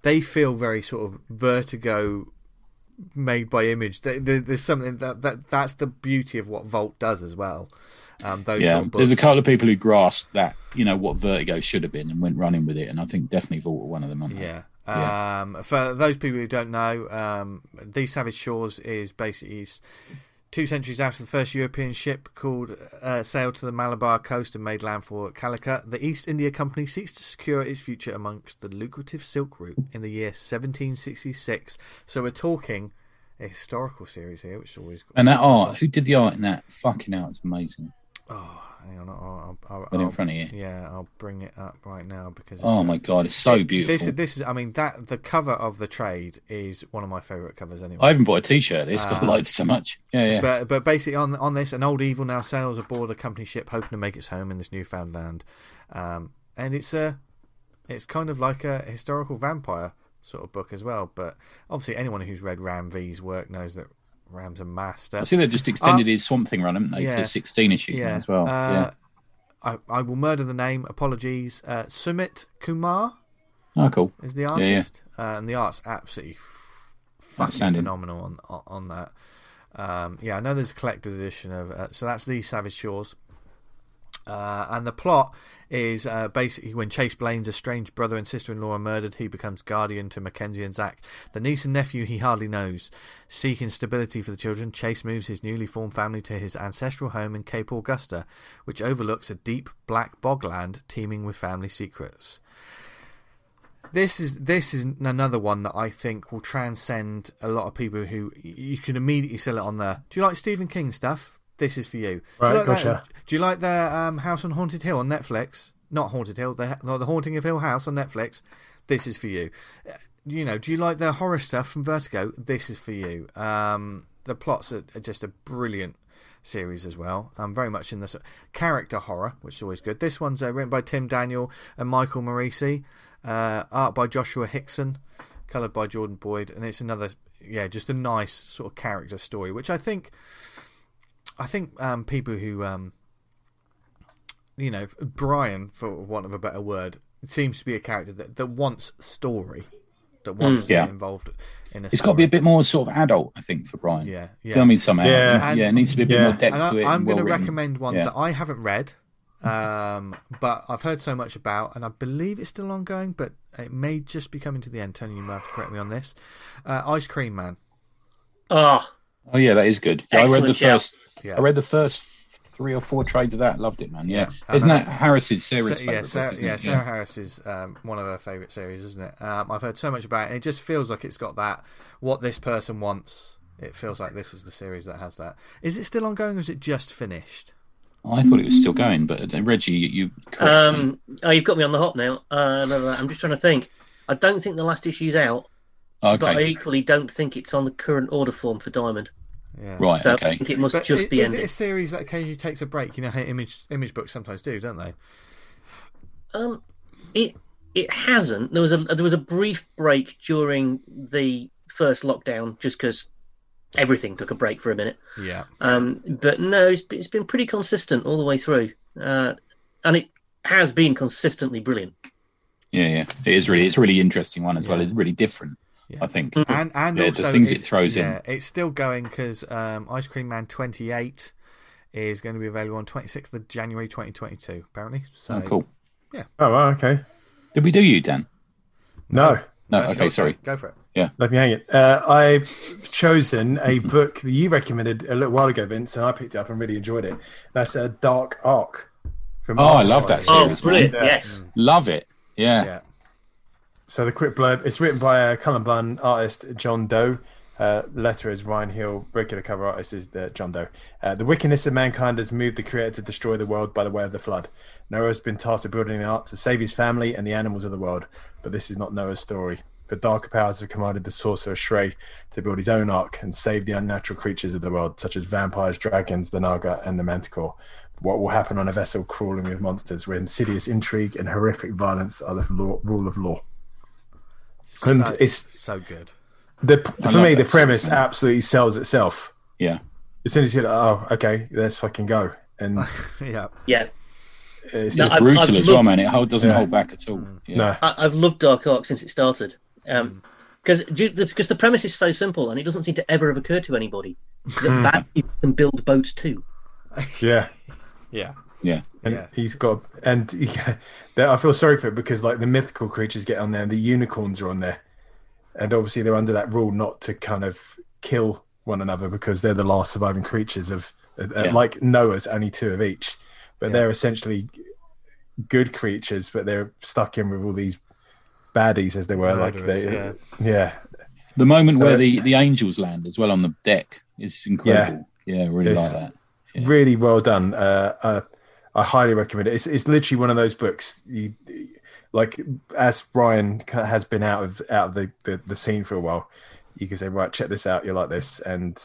they feel very sort of vertigo made by image. There- there- There's something that, that that's the beauty of what Vault does as well. Um, those yeah, there's a couple of people who grasped that, you know, what Vertigo should have been and went running with it, and I think definitely Vault were one of them. aren't? Yeah. Yeah. Um, for those people who don't know, um, These Savage Shores is basically two centuries after the first European ship called uh, sailed to the Malabar coast and made landfall at Calicut. The East India Company seeks to secure its future amongst the lucrative Silk Route in the year 1766. So we're talking a historical series here, which is always And that art, who did the art in that? Fucking hell, it's amazing. Oh, hang on, I'll, I'll, Got it in front of you. yeah, I'll bring it up right now because it's, Oh uh, my god, it's so beautiful. This, this is, I mean, that the cover of the trade is one of my favourite covers anyway. I even bought a T-shirt. of This 'cause I Ah. liked so much. Yeah, yeah. But but basically on on this, an old evil now sails aboard a company ship, hoping to make its home in this newfound land. Um, and it's a it's kind of like a historical vampire sort of book as well. But obviously, anyone who's read Ram V's work knows that Ram's a master. I see they've just extended his Swamp Thing run, haven't they, yeah. to 16 issues yeah, as well. Uh, yeah. I, I will murder the name. Apologies. Uh, Sumit Kumar Oh, cool. is the yeah. artist, Uh, and the art's absolutely f- fucking phenomenal on on, on that. Um, yeah, I know there's a collected edition of. Uh, so that's the Savage Shores. Uh, and the plot is uh, basically when Chase Blaine's estranged brother and sister in law are murdered, he becomes guardian to Mackenzie and Zach, the niece and nephew he hardly knows. Seeking stability for the children, Chase moves his newly formed family to his ancestral home in Cape Augusta, which overlooks a deep black bogland teeming with family secrets. This is this is another one that I think will transcend a lot of people who you can immediately sell it on there. Do you like Stephen King stuff? This is for you. Right, do you like gotcha. that- do you like the um, House on Haunted Hill on Netflix? Not Haunted Hill, the no, the Haunting of Hill House on Netflix. This is for you. Uh, You know, do you like their horror stuff from Vertigo? This is for you. Um, the plots are, are just a brilliant series as well. I'm very much in the character horror, which is always good. This one's uh, written by Tim Daniel and Michael Moreci, uh, art by Joshua Hixson, coloured by Jordan Boyd, and it's another, yeah, just a nice sort of character story, which I think, I think um, people who, um, you know, Brian, for want of a better word, seems to be a character that, that wants story, that wants to Yeah. get involved in a. It's got to be a bit more sort of adult, I think, for Brian. Yeah, You yeah. know I mean, somehow. Yeah. yeah, it needs to be a bit Yeah. more depth And to it. I, I'm going to well-written. recommend one Yeah. that I haven't read, um, but I've heard so much about, and I believe it's still ongoing, but it may just be coming to the end. Tony, you might have to correct me on this. Uh, Ice Cream Man. Oh, Oh yeah, that is good. Yeah, I read the Excellent first. Yeah. I read the first three or four trades of that. Loved it, man. Yeah, Yeah. isn't that Harris's series? Sa- favourite yeah, Sarah, book? Isn't yeah. Sarah Harris is um, one of her favourite series, isn't it? Um, I've heard so much about it. And it just feels like it's got that what this person wants. It feels like this is the series that has that. Is it still ongoing, or is it just finished? I thought it was still going, but uh, Reggie, you. you um, oh, you've got me on the hop now. Uh, no, no, no, I'm just trying to think. I don't think the last issue's out, but I equally don't think it's on the current order form for Diamond. Yeah. right. So I okay. think it must But just i- be is ended. it a series that occasionally takes a break? You know how image image books sometimes do, don't they? Um, it it hasn't. There was a there was a brief break during the first lockdown, just because everything took a break for a minute. Yeah. Um, but no, it's been, it's been pretty consistent all the way through, uh, and it has been consistently brilliant. Yeah, yeah. It is really, it's a really interesting one as well. It's really different. Yeah. I think. and and Yeah, the also things it it's- throws in. yeah, It's still going because um, Ice Cream Man 28 is going to be available on 26th of January 2022, apparently. So Oh, cool. Yeah. Oh, well, okay. Did we do you, Dan? No, No. That's okay, your sorry. Go for it. Yeah. Let me hang it. Uh, I've chosen a book that you recommended a little while ago, Vince, and I picked it up and really enjoyed it. That's a Dark Ark. From Oh, I love that Oh, series. brilliant! man. Yeah. Yes, Love it. Yeah. Yeah. So the quick blurb. It's written by uh, Cullen Bunn, artist Juan Doe. Uh, letter is Ryan Hill. Regular cover artist is uh, Juan Doe. Uh, the wickedness of mankind has moved the Creator to destroy the world by the way of the flood. Noah has been tasked with building an ark to save his family and the animals of the world. But this is not Noah's story. The darker powers have commanded the sorcerer Shrae to build his own ark and save the unnatural creatures of the world, such as vampires, dragons, the Naga, and the Manticore. What will happen on a vessel crawling with monsters, where insidious intrigue and horrific violence are the law, rule of law? And so, it's- so good. the I for me the premise sort of thing. absolutely sells itself Yeah. as soon as you say oh okay let's fucking go and yeah. yeah. it's No, just It's I've- brutal I've as well, man. It hold- doesn't Yeah. hold back at all. Mm. Yeah. no I, I've loved Dark Ark since it started. Um, mm. because because the premise is so simple and it doesn't seem to ever have occurred to anybody that mm. bad people can build boats too. yeah Yeah. Yeah. and Yeah. he's got and he, I feel sorry for it because like the mythical creatures get on there and the unicorns are on there and obviously they're under that rule not to kind of kill one another because they're the last surviving creatures of uh, Yeah. like Noah's only two of each but Yeah. they're essentially good creatures but they're stuck in with all these baddies as they were like they yeah. yeah The moment where Uh, the, the angels land as well on the deck is incredible. Yeah, really It's- like that. Yeah. really well done. Uh, uh, I highly recommend it. It's, it's literally one of those books. You like as Brian has been out of out of the, the, the scene for a while. You can say, right, check this out. You like this, and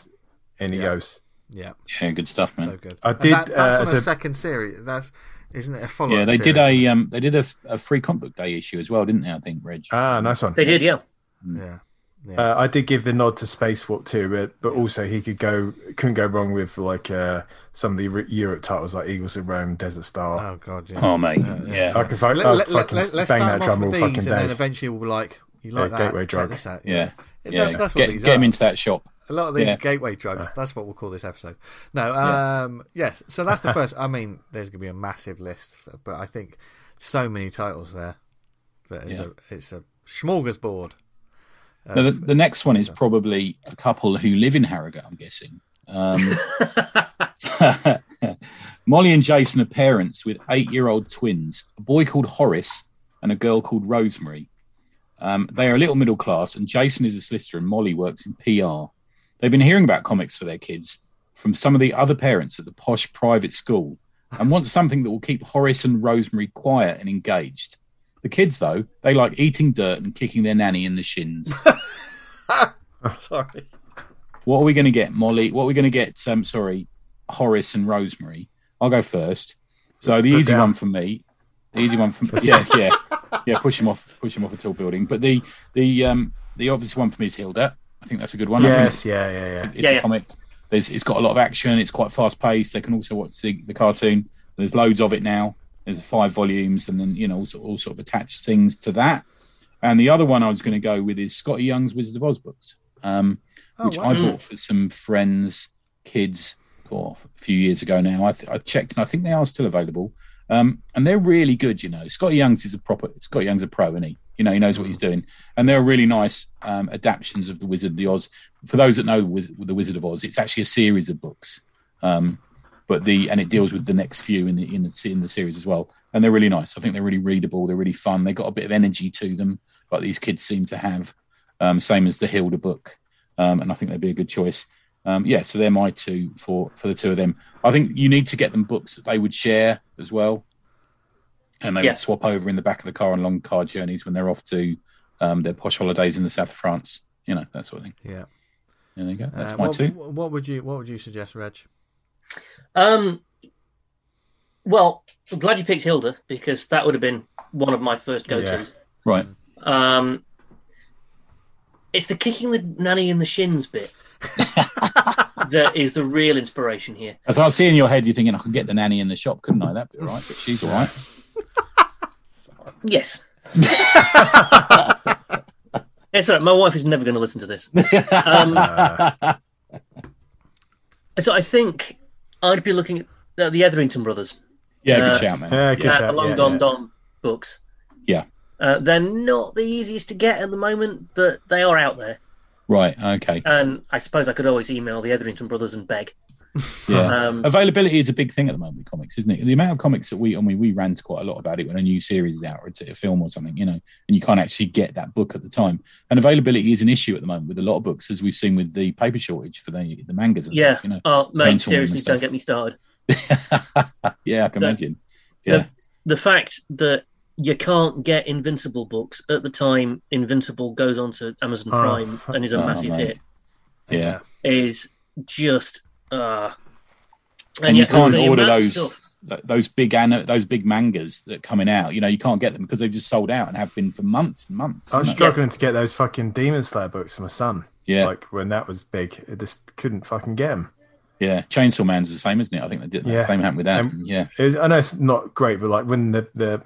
and he Yeah. goes. Yeah. Yeah, good stuff, man. So good. I did, That, that's uh, on as a a- second series. That's Isn't it a follow? Yeah, they did a um, they did a, a free comic book day issue as well, didn't they? I think Reg. Ah, nice one. They did, yeah. Yeah. Yeah. Uh, I did give the nod to Spacewarp too, but but also he could go couldn't go wrong with like uh, some of the Re- Europe titles like Eagles of Rome, Desert Star. oh god, yeah. Oh mate, Yeah, yeah. yeah. I could fuck, Let, I'd let, fucking let, us bang that drum all these, fucking and then eventually we'll be like, you like Yeah, that? gateway Check drug. this out. Yeah. That's, Yeah, that's what get, these get are. him into that shop. A lot of these Yeah. gateway drugs. That's what we'll call this episode. No, um, yes. So that's the first. I mean, there's going to be a massive list, but I think so many titles there that it's Yeah. a it's a smorgasbord. Now, the, the next one is probably a couple who live in Harrogate. I'm guessing. Um, Molly and Jason are parents with eight-year-old twins, a boy called Horace and a girl called Rosemary. Um, they are a little middle class, and Jason is a solicitor, and Molly works in PR. They've been hearing about comics for their kids from some of the other parents at the posh private school, and want something that will keep Horace and Rosemary quiet and engaged. The kids, though, they like eating dirt and kicking their nanny in the shins. Sorry. What are we going to get, Molly? What are we going to get? Um, sorry, Horace and Rosemary. I'll go first. So the Put easy down. one for me, the easy one from yeah, yeah, yeah. Push him off, push him off a tall building. But the the um the obvious one for me is Hilda. I think that's a good one. I think Yes, yeah, yeah, yeah. it's Yeah, a yeah. comic. There's it's got a lot of action. It's quite fast paced. They can also watch the, the cartoon. There's loads of it now. There's five volumes, and then you know also all sort of attached things to that. And the other one I was going to go with is Skottie Young's Wizard of Oz books, um, Oh, which wow. I bought for some friends, kids, oh, a few years ago now. I, th- I checked, and I think they are still available. Um, and they're really good. You know, Skottie Young's is a proper. Skottie Young's a pro, isn't he? You know, he knows what he's doing, and they're really nice um, adaptations of the Wizard of the Oz. For those that know the Wizard of Oz, it's actually a series of books, um, but the and it deals with the next few in the in the, in the series as well. And they're really nice. I think they're really readable. They're really fun. They got a bit of energy to them, like these kids seem to have. Um, same as the Hilda book, um, and I think they'd be a good choice. Um, yeah, so they're my two for for the two of them. I think you need to get them books that they would share as well, and they Yeah. would swap over in the back of the car on long car journeys when they're off to um, their posh holidays in the south of France. You know that sort of thing. Yeah. There you go. That's Uh, my what, two. What would you What would you suggest, Reg? Um, well, I'm glad you picked Hilda because that would have been one of my first go-tos. Right. Um, it's the kicking the nanny in the shins bit that is the real inspiration here. As I see in your head, you're thinking I could get the nanny in the shop, couldn't I? That'd be all right. But she's all right. Yes. it's all right. My wife is never going to listen to this. Um, so I think I'd be looking at the, the Etherington brothers, Yeah, Uh, good shout, man. yeah, good uh, shout, the Long yeah, Gone yeah. Don books. Yeah. Uh, they're not the easiest to get at the moment, but they are out there. Right. Okay. And I suppose I could always email the Etherington brothers and beg. Yeah. Um, Availability is a big thing at the moment with comics, isn't it? The amount of comics that we, I mean, we rant quite a lot about it when a new series is out or it's a film or something, you know, and you can't actually get that book at the time. And availability is an issue at the moment with a lot of books, as we've seen with the paper shortage for the the mangas and yeah. stuff, you know. Oh, mate, Brainstorming seriously, and don't get me started. yeah, I can The- imagine. Yeah. The fact that you can't get Invincible books at the time Invincible goes onto Amazon Oh, Prime fuck. and is a Oh, massive mate. hit Yeah. is just. Uh, And you yet can't order those stuff- those big an- those big mangas that are coming out. You know, you can't get them because they've just sold out and have been for months and months. I was haven't struggling to get those fucking Demon Slayer books for my son. Yeah, Like when that was big, I just couldn't fucking get them. yeah. Chainsaw Man's the same, isn't it? I think they did. Yeah. The same happened with that. Um, yeah, It was, I know it's not great, but like when the the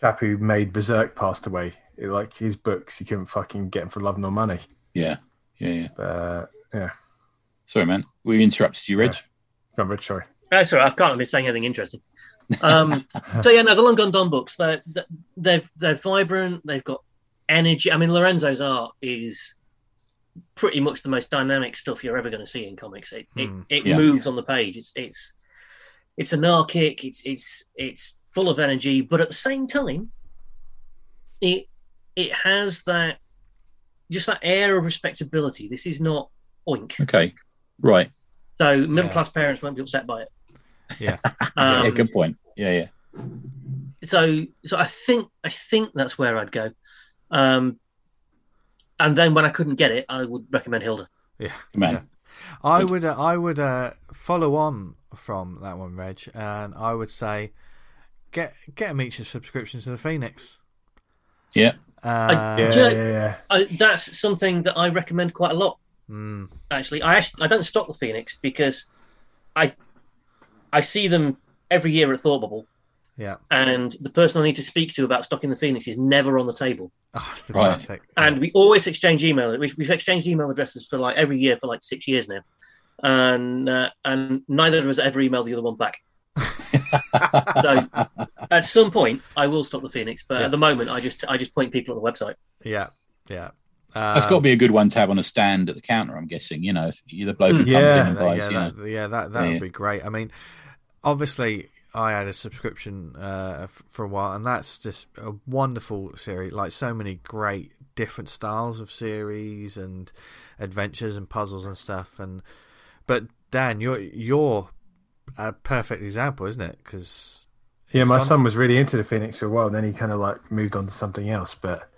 chap who made Berserk passed away, it, like his books, you couldn't fucking get them for love nor money. yeah, yeah, yeah. But uh, yeah, Sorry, man. We interrupted you, Reg. go on, Rich. Sorry. Oh, sorry, I can't be saying anything interesting. Um, so yeah, no, the Long Gone Don books. They're they're they're vibrant. They've got energy. I mean, Lorenzo's art is pretty much the most dynamic stuff you're ever going to see in comics. It Hmm. it, it Yeah. moves on the page. It's it's it's anarchic. It's it's it's full of energy, but at the same time, it it has that just that air of respectability. This is not oink. Okay, right. So middle Yeah. class parents won't be upset by it. Yeah. Um, yeah, good point. Yeah, yeah. so so I think I think that's where I'd go. Um, and then when I couldn't get it, I would recommend Hilda. Yeah. Good man. I would uh, I would uh, follow on from that one, Reg, and I would say get get them each a subscription to the Phoenix. Yeah. Uh, Yeah, you know- yeah, yeah. I, that's something that I recommend quite a lot. Mm, Actually, I actually, I don't stock the Phoenix because I I see them every year at Thought Bubble, yeah. and the person I need to speak to about stocking the Phoenix is never on the table. Oh, it's the Right. classic. And we always exchange email. We've, we've exchanged email addresses for like every year for like six years now, and uh, and neither of us ever emailed the other one back. so at some point, I will stock the Phoenix, but Yeah. at the moment, I just I just point people at the website. yeah, yeah. That's Um, got to be a good one to have on a stand at the counter. I'm guessing. You know, if you're the bloke who comes Yeah. in and buys, yeah, you know. that, yeah, that that Yeah. would be great. I mean, obviously, I had a subscription uh, for a while, and that's just a wonderful series. Like so many great different styles of series and adventures and puzzles and stuff. And but Dan, you're you're a perfect example, isn't it? Because Yeah, my son was really into the Phoenix for a while, and then he kind of like moved on to something else. But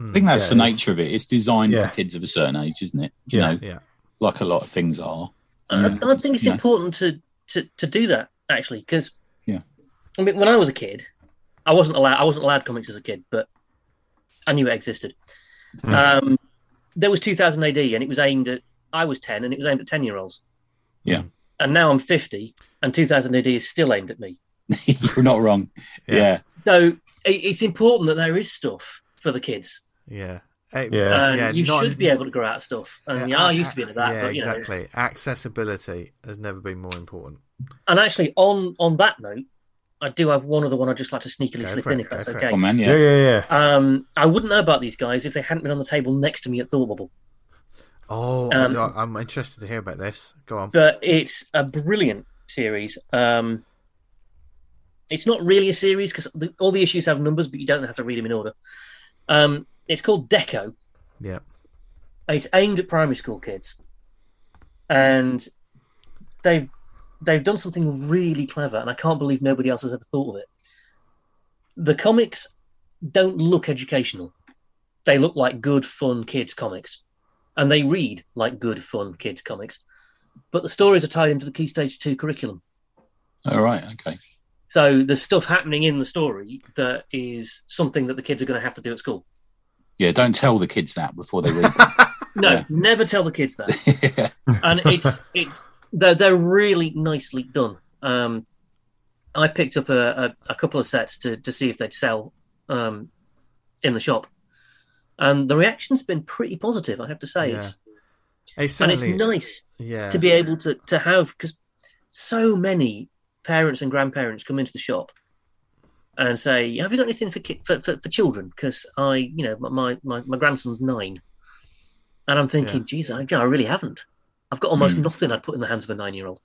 I think that's Yeah, the nature of it. It's designed Yeah. for kids of a certain age, isn't it? You Yeah. know, Yeah, like a lot of things are. I, Yeah. I think it's Yeah. important to, to, to do that actually because Yeah. I mean when I was a kid, I wasn't allowed I wasn't allowed comics as a kid, but I knew it existed. Hmm. Um, there was 2000 AD, and it was aimed at I was 10, and it was aimed at 10 year olds. Yeah. And now I'm 50, and 2000 AD is still aimed at me. You're not wrong. Yeah. Yeah. So it's important that there is stuff for the kids. yeah, Eh, Yeah. And yeah, you not- should be able to grow out stuff. And yeah, I used to be into that, Yeah, but you know, exactly. it's- Accessibility has never been more important. And actually, on on that note, I do have one other one I'd just like to sneakily Go slip in, it, if that's go for it. okay. Oh man, yeah, yeah. yeah, yeah. Um, I wouldn't know about these guys if they hadn't been on the table next to me at Thought Bubble. Oh, Um, I- I'm interested to hear about this. Go on. But it's a brilliant series. Um, it's not really a series because all the issues have numbers, but you don't have to read them in order. Um, it's called Dekko. Yeah. It's aimed at primary school kids, and they've they've done something really clever, and I can't believe nobody else has ever thought of it. The comics don't look educational; they look like good, fun kids comics, and they read like good, fun kids comics. But the stories are tied into the Key Stage Two curriculum. All right. Okay. So there's stuff happening in the story that is something that the kids are going to have to do at school. Yeah. Don't tell the kids that before they read. them. No, Yeah. never tell the kids that. yeah. and it's it's they're they're really nicely done. Um, I picked up a, a, a couple of sets to to see if they'd sell um, in the shop, and the reaction's been pretty positive. I have to say, Yeah. it's It's and it's nice yeah. to be able to to have because so many parents and grandparents come into the shop and say, "Have you got anything for ki- for, for, for children?" Because I, you know, my, my my grandson's nine, and I'm thinking, Yeah. "Geez, I, I really haven't. I've got almost Hmm. nothing I'd put in the hands of a nine year old."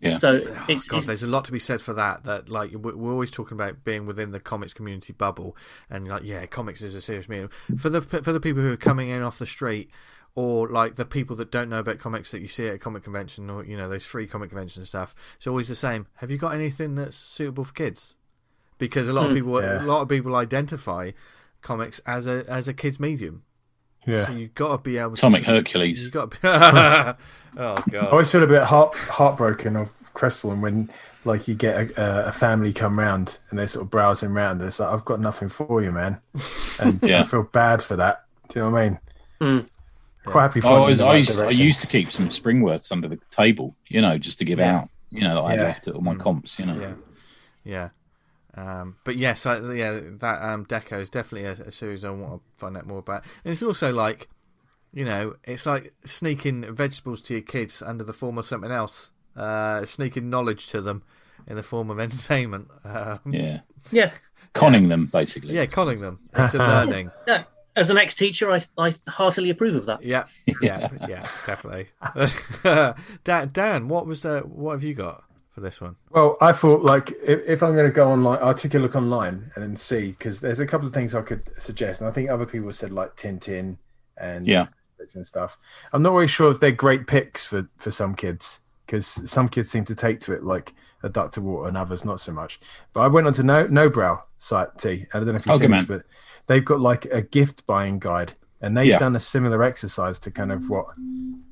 Yeah. So Oh, it's, God, it's there's a lot to be said for that. That like we're always talking about being within the comics community bubble, and like yeah, comics is a serious medium for the for the people who are coming in off the street, or like the people that don't know about comics that you see at a comic convention, or you know those free comic convention stuff. It's always the same. Have you got anything that's suitable for kids? Because a lot of Hmm. people, Yeah. a lot of people identify comics as a as a kids medium. Yeah. So you've got to be able to. Comic Hercules. You've got to be. oh God. I always feel a bit heart heartbroken or crestfallen when like you get a, a- a family come round and they're sort of browsing around and it's like I've got nothing for you, man, and Yeah. I feel bad for that. Do you know what I mean? Mm. Quite happy. I, pointing always, in the I, used, I used to keep some Springworths under the table, you know, just to give Yeah. out, you know, that I had Yeah. left at all my comps, you know. Yeah, yeah, um, but yes, I, yeah, that um, Dekko is definitely a, a series I want to find out more about. And it's also like, you know, it's like sneaking vegetables to your kids under the form of something else, uh, sneaking knowledge to them in the form of entertainment. Um, Yeah. yeah. Conning them, basically. yeah, conning them into learning. Yeah. As an ex teacher, I I heartily approve of that. Yeah, yeah, yeah, definitely. Dan, Dan, what was uh, what have you got for this one? Well, I thought like if, if I'm going to go online, I'll take a look online and then see because there's a couple of things I could suggest, and I think other people said like Tintin and Yeah. and stuff. I'm not really sure if they're great picks for for some kids because some kids seem to take to it like a duck to water and others not so much. But I went on to Nobrow site T. I don't know if you've Oh, seen good this, man. but they've got like a gift buying guide, and they've Yeah. done a similar exercise to kind of what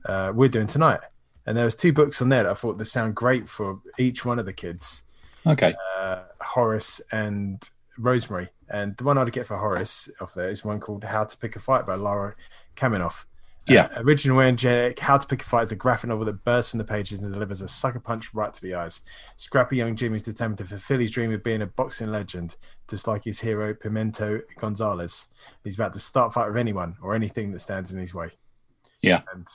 uh, we're doing tonight. And there was two books on there that I thought they sound great for each one of the kids. Okay. uh, Horace and Rosemary. And the one I'd get for Horace off there is one called How to Pick a Fight by Laura Kaminoff. Yeah. Uh, original energetic, How to Pick a Fight is a graphic novel that bursts from the pages and delivers a sucker punch right to the eyes. Scrappy young Jimmy is determined to fulfill his dream of being a boxing legend, just like his hero Pimento Gonzalez. He's about to start fight with anyone or anything that stands in his way. Yeah. And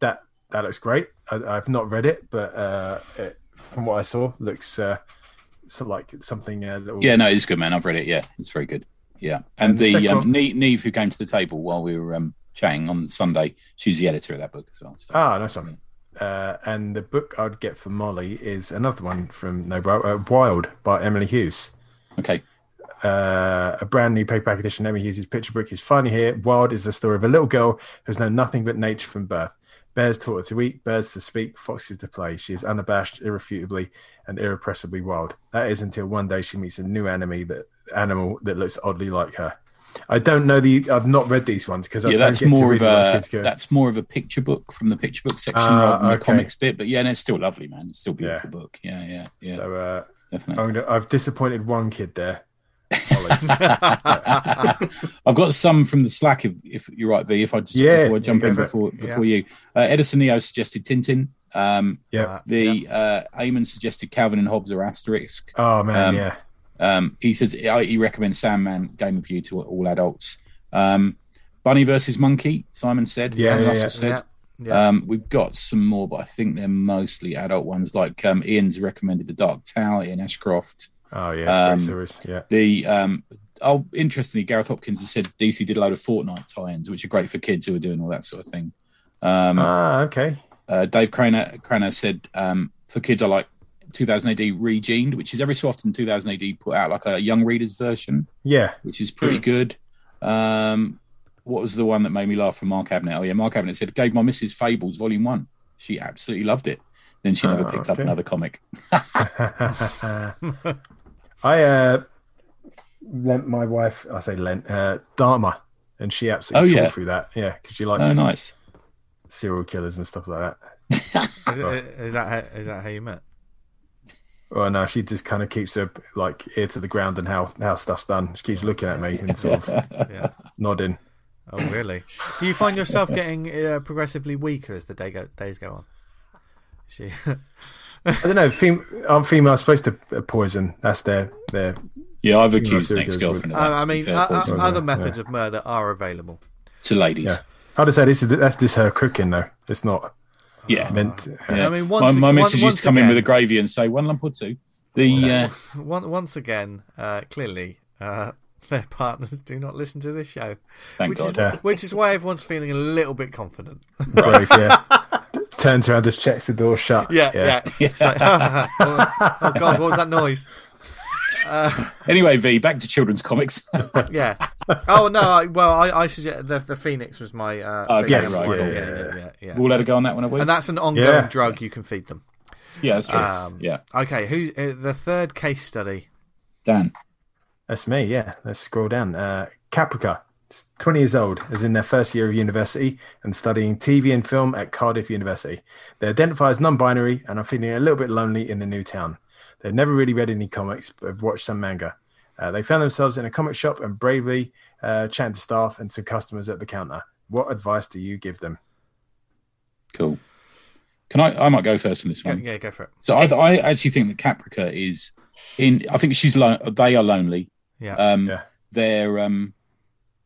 that that looks great. I, I've not read it, but uh, it, from what I saw, looks uh, so like something. Uh, Yeah, no, it's good, man. I've read it. Yeah, it's very good. Yeah, and, And the the, um, Neve, Neve, who came to the table while we were um, chatting on Sunday, she's the editor of that book as well. So. Ah, nice one. Uh, and the book I'd get for Molly is another one from No uh, Wild by Emily Hughes. Okay, Uh, a brand new paperback edition. Emily Hughes' picture book is finally here. Wild is the story of a little girl who's known nothing but nature from birth. Bears taught her to eat, birds to speak, foxes to play. She is unabashed, irrefutably, and irrepressibly wild. That is until one day she meets a new enemy that animal that looks oddly like her. I don't know the. I've not read these ones because yeah, don't that's get to more read of a that's more of a picture book from the picture book section Ah, rather than the comics bit. But yeah, and it's still lovely, man. It's still a beautiful book. Yeah, yeah, yeah, So uh, definitely. I'm gonna, I've disappointed one kid there. I've got some from the Slack. If, if you're right, V. If I just Yeah, before I jump yeah, in go for it. before before you, uh, Edison Neo suggested Tintin. Um, Yeah. Uh, the uh, Eamon suggested Calvin and Hobbes or Asterix. Oh man, Um, yeah. Um, he says he recommends Sandman Game of You to all adults. Um, Bunny versus Monkey. Simon said. Yeah, Simon yeah, yeah. said. yeah. Um, we've got some more, but I think they're mostly adult ones. Like um, Ian's recommended The Dark Tower, Ian Ashcroft. Oh yeah, um, great. Yeah. The um, oh, interestingly, Gareth Hopkins has said DC did a load of Fortnite tie-ins, which are great for kids who are doing all that sort of thing. Um, Ah, okay. uh, Dave Craner, Craner said um, for kids, I like 2000 AD Regened, which is every so often 2000 AD put out like a young readers version, Yeah. which is pretty good. Um, what was the one that made me laugh from Mark Abbott? Oh yeah, Mark Abbott said gave my missus Fables Volume One. She absolutely loved it. Then she never Oh, picked up another comic. I uh, lent my wife. I say lent uh, Dahmer, and she absolutely Oh, tore yeah. through that. Yeah, because she likes Oh, nice. serial killers and stuff like that. Is, it- is that how, is that how you met? Well, no, she just kind of keeps her like ear to the ground and how how stuff's done. She keeps looking at me and sort of Yeah. nodding. Oh, really? Do you find yourself getting uh, progressively weaker as the day go, days go on? She, I don't know. Fem- are females supposed to uh, poison? That's their their. Yeah, I've accused serial an ex-girlfriend of I, that. I to be mean, fair, uh, poisoning other yeah. methods of murder are available. to ladies. Yeah. I'd have said this is that's just her cooking though. It's not Yeah. meant. Yeah. I mean, my, once- my once- missus used once to come in with a gravy and say one lump or two. The uh, Once, once again, uh, clearly, uh, their partners do not listen to this show, thank which God. is Yeah. which is why everyone's feeling a little bit confident. Brave, yeah. Turns around, just checks the door shut. Yeah, yeah. It's like, oh, oh God, what was that noise? Anyway, V, back to children's comics. Yeah. Oh no. I, well, I, I suggest the, the Phoenix was my. Uh, Okay, big yes, right, yeah, yeah, yeah, yeah, yeah, yeah, we'll let her go on that one a week. And that's an ongoing Yeah. drug you can feed them. yeah, that's true. Um, yeah, Okay. Who's uh, the third case study? Dan. That's me, yeah. Let's scroll down. Uh, Caprica, 20 years old, is in their first year of university and studying TV and film at Cardiff University. They identify as non binary and are feeling a little bit lonely in the new town. They've never really read any comics, but have watched some manga. Uh, they found themselves in a comic shop and bravely uh, chatting to staff and to customers at the counter. What advice do you give them? Cool. Can I? I might go first on this one. yeah, go for it. So I, I actually think that Caprica is in. I think she's. Lo- they are lonely. Yeah. Um, Yeah. They're um,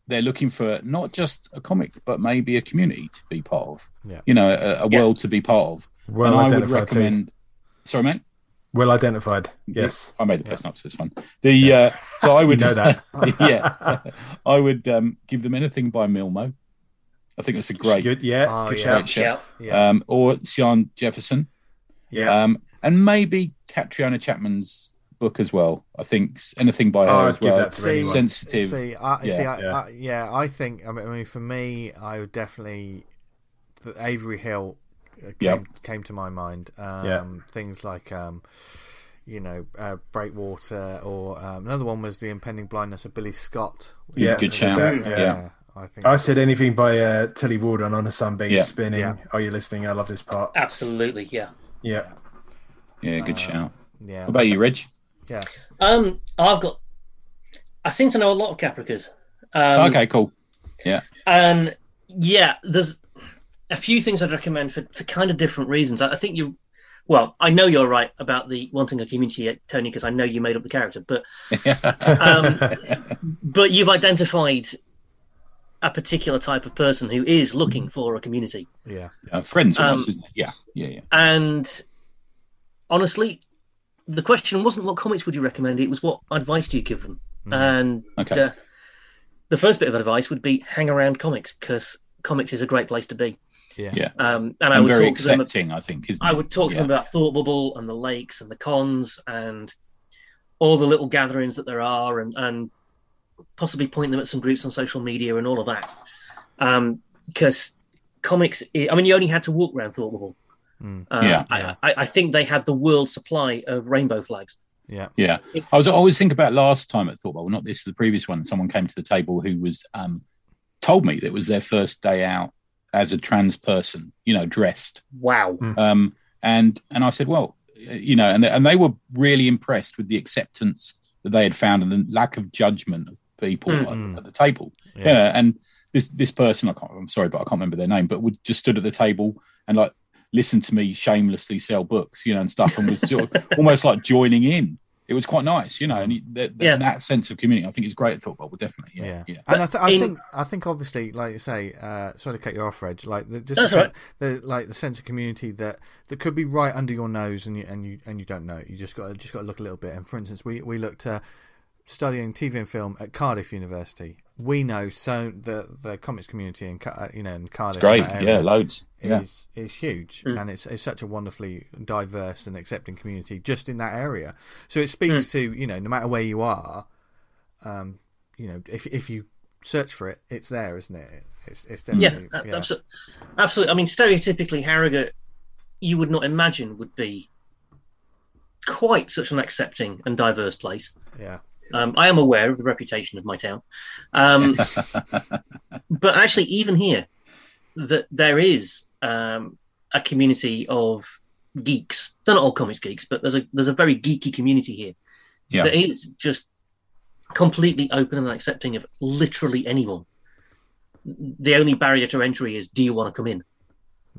they're looking for not just a comic, but maybe a community to be part of. Yeah. You know, a, a Yeah. world to be part of. Well and I would identified, too. recommend. Sorry, mate. Well identified. Yes. I made the person up, so it's fun. The uh, so I would know that. yeah, I would um, give them anything by Milmo. I think that's a great. Good. Yeah. Oh, good yeah. shout. Great. Yeah. Yeah. Um, or Sian Jefferson, Yeah. um, and maybe Catriona Chapman's book as well. I think anything by her Oh, I'd as give well. that to See. Sensitive. See, I, Yeah. see, I, Yeah. I, yeah, I think. I mean, I mean, for me, I would definitely the Avery Hill came, Yeah. came to my mind. Um, Yeah. Things like, um, you know, uh, Breakwater, or um, another one was the impending blindness of Billie Scott. Yeah, good shout. that, Yeah, yeah. I think. I said anything by uh, Tillie Walden on a sunbeam Yeah. spinning. Yeah. Are you listening? I love this part. Absolutely, yeah. Yeah. Yeah, good shout. yeah. What about you, Reg? Yeah. Um, I've got. I seem to know a lot of Capricas. Um, okay, cool. Yeah. And yeah, there's a few things I'd recommend for, for kind of different reasons. I, I think you, well, I know you're right about the wanting a community, Tony, because I know you made up the character, but um, but you've identified a particular type of person who is looking for a community. Yeah. Uh, friends, Um, almost, isn't it? Yeah, yeah, yeah. And honestly, the question wasn't what comics would you recommend; it was what advice do you give them. Mm. And Okay. uh, the first bit of advice would be hang around comics because comics is a great place to be. Yeah. Yeah. Um, and I And would very talk to them. accepting, I think. Isn't I would talk to Yeah. them about Thought Bubble and the lakes and the cons and all the little gatherings that there are, and, and possibly point them at some groups on social media and all of that. Because comics, I I mean, you only had to walk around Thought Bubble. Mm. Um, Yeah. Yeah. I, I, I think they had the world supply of rainbow flags. Yeah. Yeah, I was I always think about last time at Thought Bubble, not this, the previous one. Someone came to the table who was um, told me that it was their first day out as a trans person, you know, dressed. Wow. Um, and and I said, well, you know, and they, and they were really impressed with the acceptance that they had found and the lack of judgment of people Mm. at, at the table. Yeah. Yeah. and this this person, I can't, I'm sorry, but I can't remember their name, but would just stood at the table and like listened to me shamelessly sell books, you know, and stuff, and was sort of almost like joining in. It was quite nice, you know, and that, Yeah. that sense of community, I think, is great at football. But definitely, yeah, Yeah. yeah. And I, th- I in- think I think obviously, like you say, uh, sorry to cut you off, Reg. Like the, just That's the, all right. the like the sense of community that that could be right under your nose, and you and you and you don't know. it. You just got to just got to look a little bit. And for instance, we we looked uh, studying TV and film at Cardiff University. We know so the the comics community in you know in Cardiff. It's great, yeah, loads, yeah. is is huge, Mm. and it's it's such a wonderfully diverse and accepting community just in that area. So it speaks Mm. to you know no matter where you are, um, you know if if you search for it, it's there, isn't it? It's it's Yeah, definitely a- absolutely. Absolutely. I mean, stereotypically, Harrogate, you would not imagine would be quite such an accepting and diverse place. yeah Um, I am aware of the reputation of my town, um, but actually, even here, that there is um, a community of geeks. They're not all comics geeks, but there's a there's a very geeky community here Yeah. that is just completely open and accepting of literally anyone. The only barrier to entry is, do you want to come in?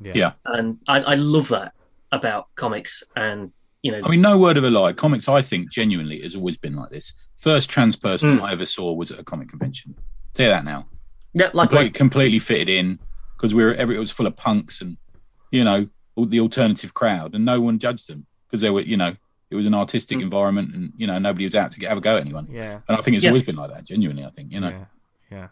yeah Yeah. And I, I love that about comics, and you know, I mean, no word of a lie. Comics, I think, genuinely has always been like this. First trans person Mm. I ever saw was at a comic convention. Tell you that now. yeah, like Completely, completely fitted in because we were every, it was full of punks and you know all the alternative crowd, and no one judged them because they were you know it was an artistic Mm. environment, and you know nobody was out to get, have a go at anyone. yeah And I think it's Yeah. always been like that. Genuinely, I think you know. yeah yeah.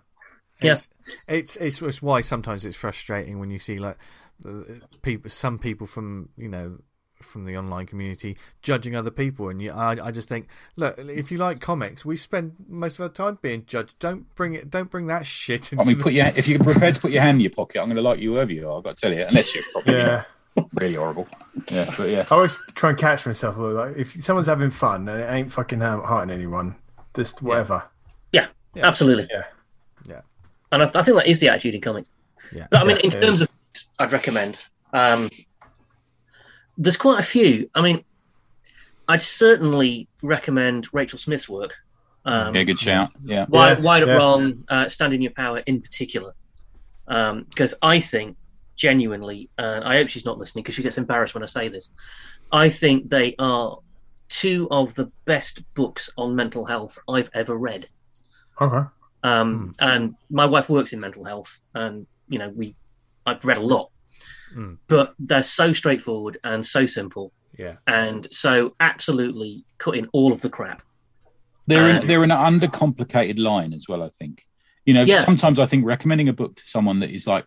Yeah. It's, it's it's it's why sometimes it's frustrating when you see like the people, some people from you know from the online community judging other people, and you, I I just think, look, if you like comics, we spend most of our time being judged. Don't bring it. Don't bring that shit. Into I mean, the- put your if you're prepared to put your hand in your pocket, I'm going to like you whoever you are. I've got to tell you, unless you're probably Yeah. really horrible. Yeah, but yeah. I always try and catch myself. Like, if someone's having fun and it ain't fucking um, hurting anyone, just whatever. yeah, Yeah. absolutely. Yeah. Yeah. And I, I think that is the attitude in comics. Yeah. But I mean, Yeah, in terms is. of, I'd recommend. Um, there's quite a few. I mean, I'd certainly recommend Rachel Smith's work. Um, Yeah, good shout. Yeah. Wide, Yeah, wired up yeah. wrong, uh, stand in your power in particular, because I think genuinely, and I hope she's not listening because she gets embarrassed when I say this. I think they are two of the best books on mental health I've ever read. Okay. Um, And my wife works in mental health, and you know we, I've read a lot, Mm. but they're so straightforward and so simple, yeah. and so absolutely cutting all of the crap. They're Um, in, they're in an undercomplicated line as well. I think. You know, Yeah. sometimes I think recommending a book to someone that is like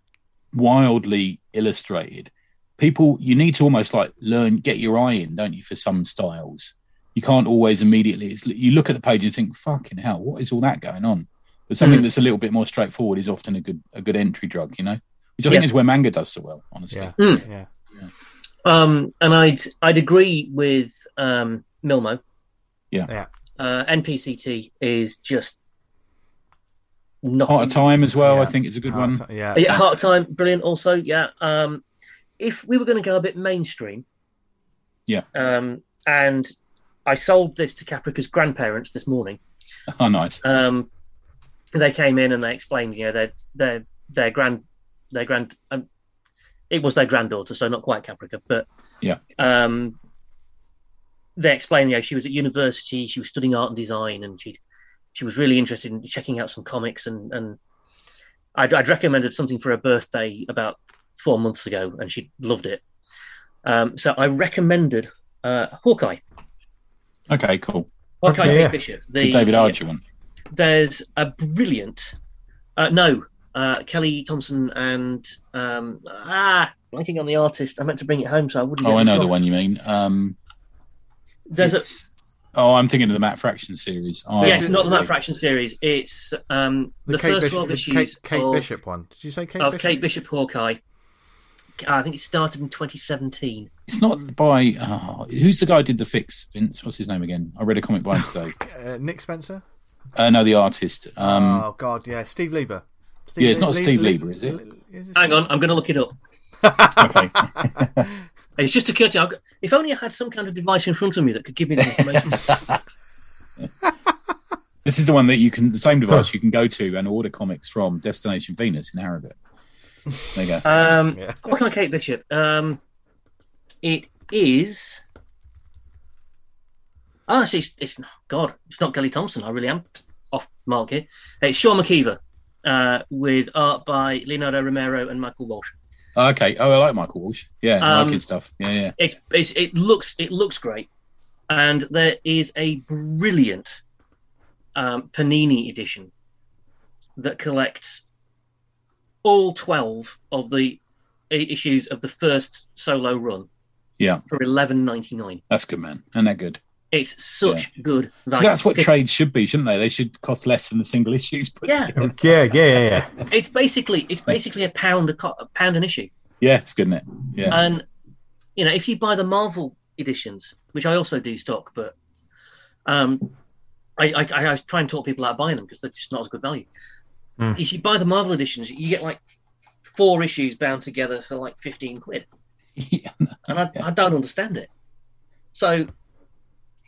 wildly illustrated, people you need to almost like learn, get your eye in, don't you, for some styles. You can't always immediately. It's, you look at the page and think, "Fucking hell, what is all that going on?" But something Mm. that's a little bit more straightforward is often a good a good entry drug. You know, which I think is where manga does so well. Honestly, Yeah. Mm. Yeah. Um, and I'd I'd agree with um, Milmo. Yeah. Yeah. Uh, NPCT is just not Heart of Time as well. Yeah. I think is a good Hard one. to- yeah. Yeah, Heart of Time, brilliant. Also, yeah. Um, if we were going to go a bit mainstream, Yeah. um, and I sold this to Caprica's grandparents this morning. Oh, nice. Um, they came in and they explained, you know, their their their grand their grand um, it was their granddaughter, so not quite Caprica, but Yeah. Um, they explained, you know, she was at university, she was studying art and design, and she she was really interested in checking out some comics, and and I'd, I'd recommended something for her birthday about four months ago, and she loved it. Um, so I recommended uh, Hawkeye, Okay, cool. Hawkeye Okay, yeah. Bishop, The the David Aja one. there's a brilliant uh, no uh, kelly thompson and um, ah blanking on the artist i meant to bring it home so i wouldn't Oh, I know the one you mean. Um, there's a Oh, I'm thinking of the Matt Fraction series. Oh, yes not the Matt fraction series it's um, the, Kate first Bishop, 12 issues Kate, Kate of, Bishop one. Did you say Kate of Bishop? kate bishop hawkeye i think it started in 2017 It's not by. Oh, who's the guy who did the fix? Vince, what's his name again? I read a comic by him today. Uh, Nick Spencer. Uh, no, the artist. Um, oh God, yeah, Steve Lieber. Steve Yeah, it's not Le- Steve Le- Lieber, is it? Le- is it hang on i'm going to look it up okay. it's just occurred to me if only i had some kind of device in front of me that could give me the information this is the one that you can. The same device you can go to and order comics from Destination Venus in Harrogate. There you go. Um, Yeah. Hawkeye Kate Bishop. Um, it is. Oh, it's, it's, it's God. It's not Kelly Thompson. I really am off mark here. It's Sean McKeever uh, with art by Leonardo Romero and Michael Walsh. okay. Oh, I like Michael Walsh. Yeah, I Um, like his stuff. Yeah, yeah. It's, it's it looks it looks great, and there is a brilliant um, Panini edition that collects all twelve of the issues of the first solo run. Yeah. for eleven ninety nine. That's good, man. And that good. It's such good So that's what trades should be, shouldn't they? They should cost less than the single issues. Put Yeah. Yeah, yeah, yeah, yeah. It's basically it's basically a pound a, co- a pound an issue, yeah, it's good, isn't it? Yeah. and you know if you buy the Marvel editions, which I also do stock, but um, I, I, I try and talk people out of buying them because they're just not as good value. Hmm. If you buy the Marvel editions, you get like four issues bound together for like fifteen quid, yeah. and I, Yeah. I don't understand it. So,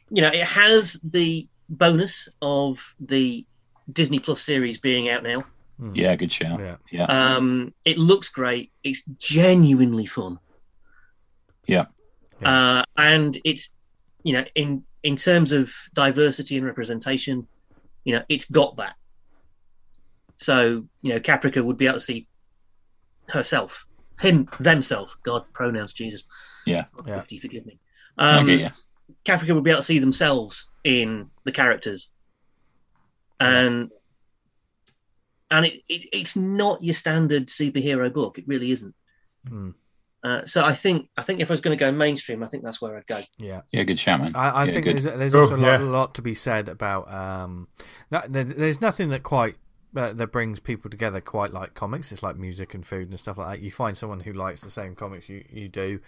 you know, it has the bonus of the Disney Plus series being out now. Yeah, good shout. Yeah. Yeah. Um, it looks great. It's genuinely fun. Yeah. Uh, and it's you know in in terms of diversity and representation, you know it's got that. So you know Caprica would be able to see herself, him, themselves. God, pronouns, Jesus. Yeah. Yeah. Fifty, forgive me. I Um, get you. Caprica would be able to see themselves in the characters, and and it, it it's not your standard superhero book. It really isn't. Hmm. Uh, so I think I think if I was going to go mainstream, I think that's where I'd go. Yeah. Yeah, good shout, man. I, I yeah, think good. there's, there's Oh, also a lot, yeah. a lot to be said about. Um, no, there, there's nothing that quite uh, that brings people together quite like comics. It's like music and food and stuff like that. You find someone who likes the same comics you, you do,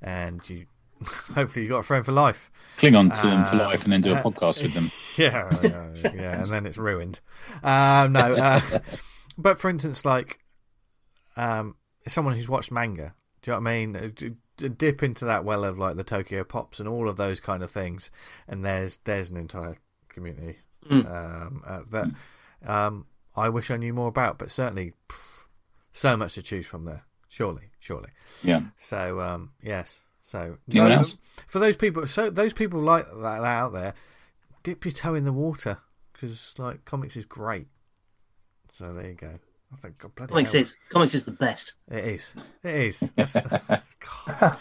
and you hopefully you've got a friend for life. Cling on to them for Uh, life and then do a uh, podcast with them. Yeah, yeah, yeah, and then it's ruined. Um, no, uh, but for instance, like um, someone who's watched manga. Do you know what I mean? Uh, d- d- Dip into that well of like the Tokyo Pops and all of those kind of things, and there's there's an entire community Mm. um, uh, that um, I wish I knew more about. But certainly, pff, so much to choose from there. Surely, surely. Yeah. So um, yes. So Anyone no, else? for those people, so those people like that out there, dip your toe in the water because like comics is great. So there you go. I think God, bloody Comics hell. is comics is the best. It is. It is. That's, God.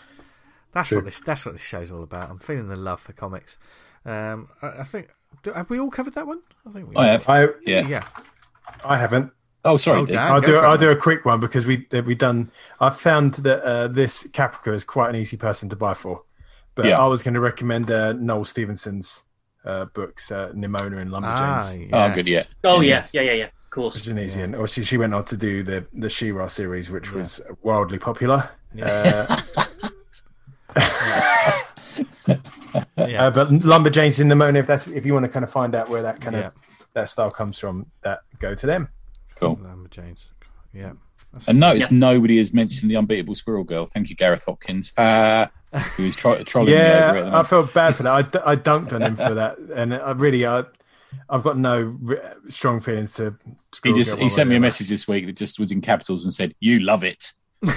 that's what this. That's what this show's all about. I'm feeling the love for comics. Um, I, I think. Do, have we all covered that one? I think we I have. I Yeah. Yeah. I haven't. Oh, sorry. Oh, Dan. I'll do. I'll do a quick one because we that we done. I found that uh, this Caprica is quite an easy person to buy for, but Yeah. I was going to recommend uh, Noelle Stevenson's uh, books, uh, Nimona and Ah, Lumberjanes, Oh, good. Yeah. Oh yeah, yeah, yeah, yeah. Of course. which is an easy. And or she, she went on to do the the She-Ra series, which Yeah. was wildly popular. Yeah. Uh, Yeah. uh, but Lumberjanes in Nimona, if that's if you want to kind of find out where that kind Yeah. of that style comes from, that go to them. Cool. Lumberjanes. Yeah. That's And notice Yeah. nobody has mentioned the unbeatable Squirrel Girl. Thank you, Gareth Hopkins, uh, who's tro- trolling me over Yeah, I felt bad for that. I, d- I dunked on him for that, and I really, I, I've got no re- strong feelings to. He just he sent me a the message this week that just was in capitals and said, "You love it."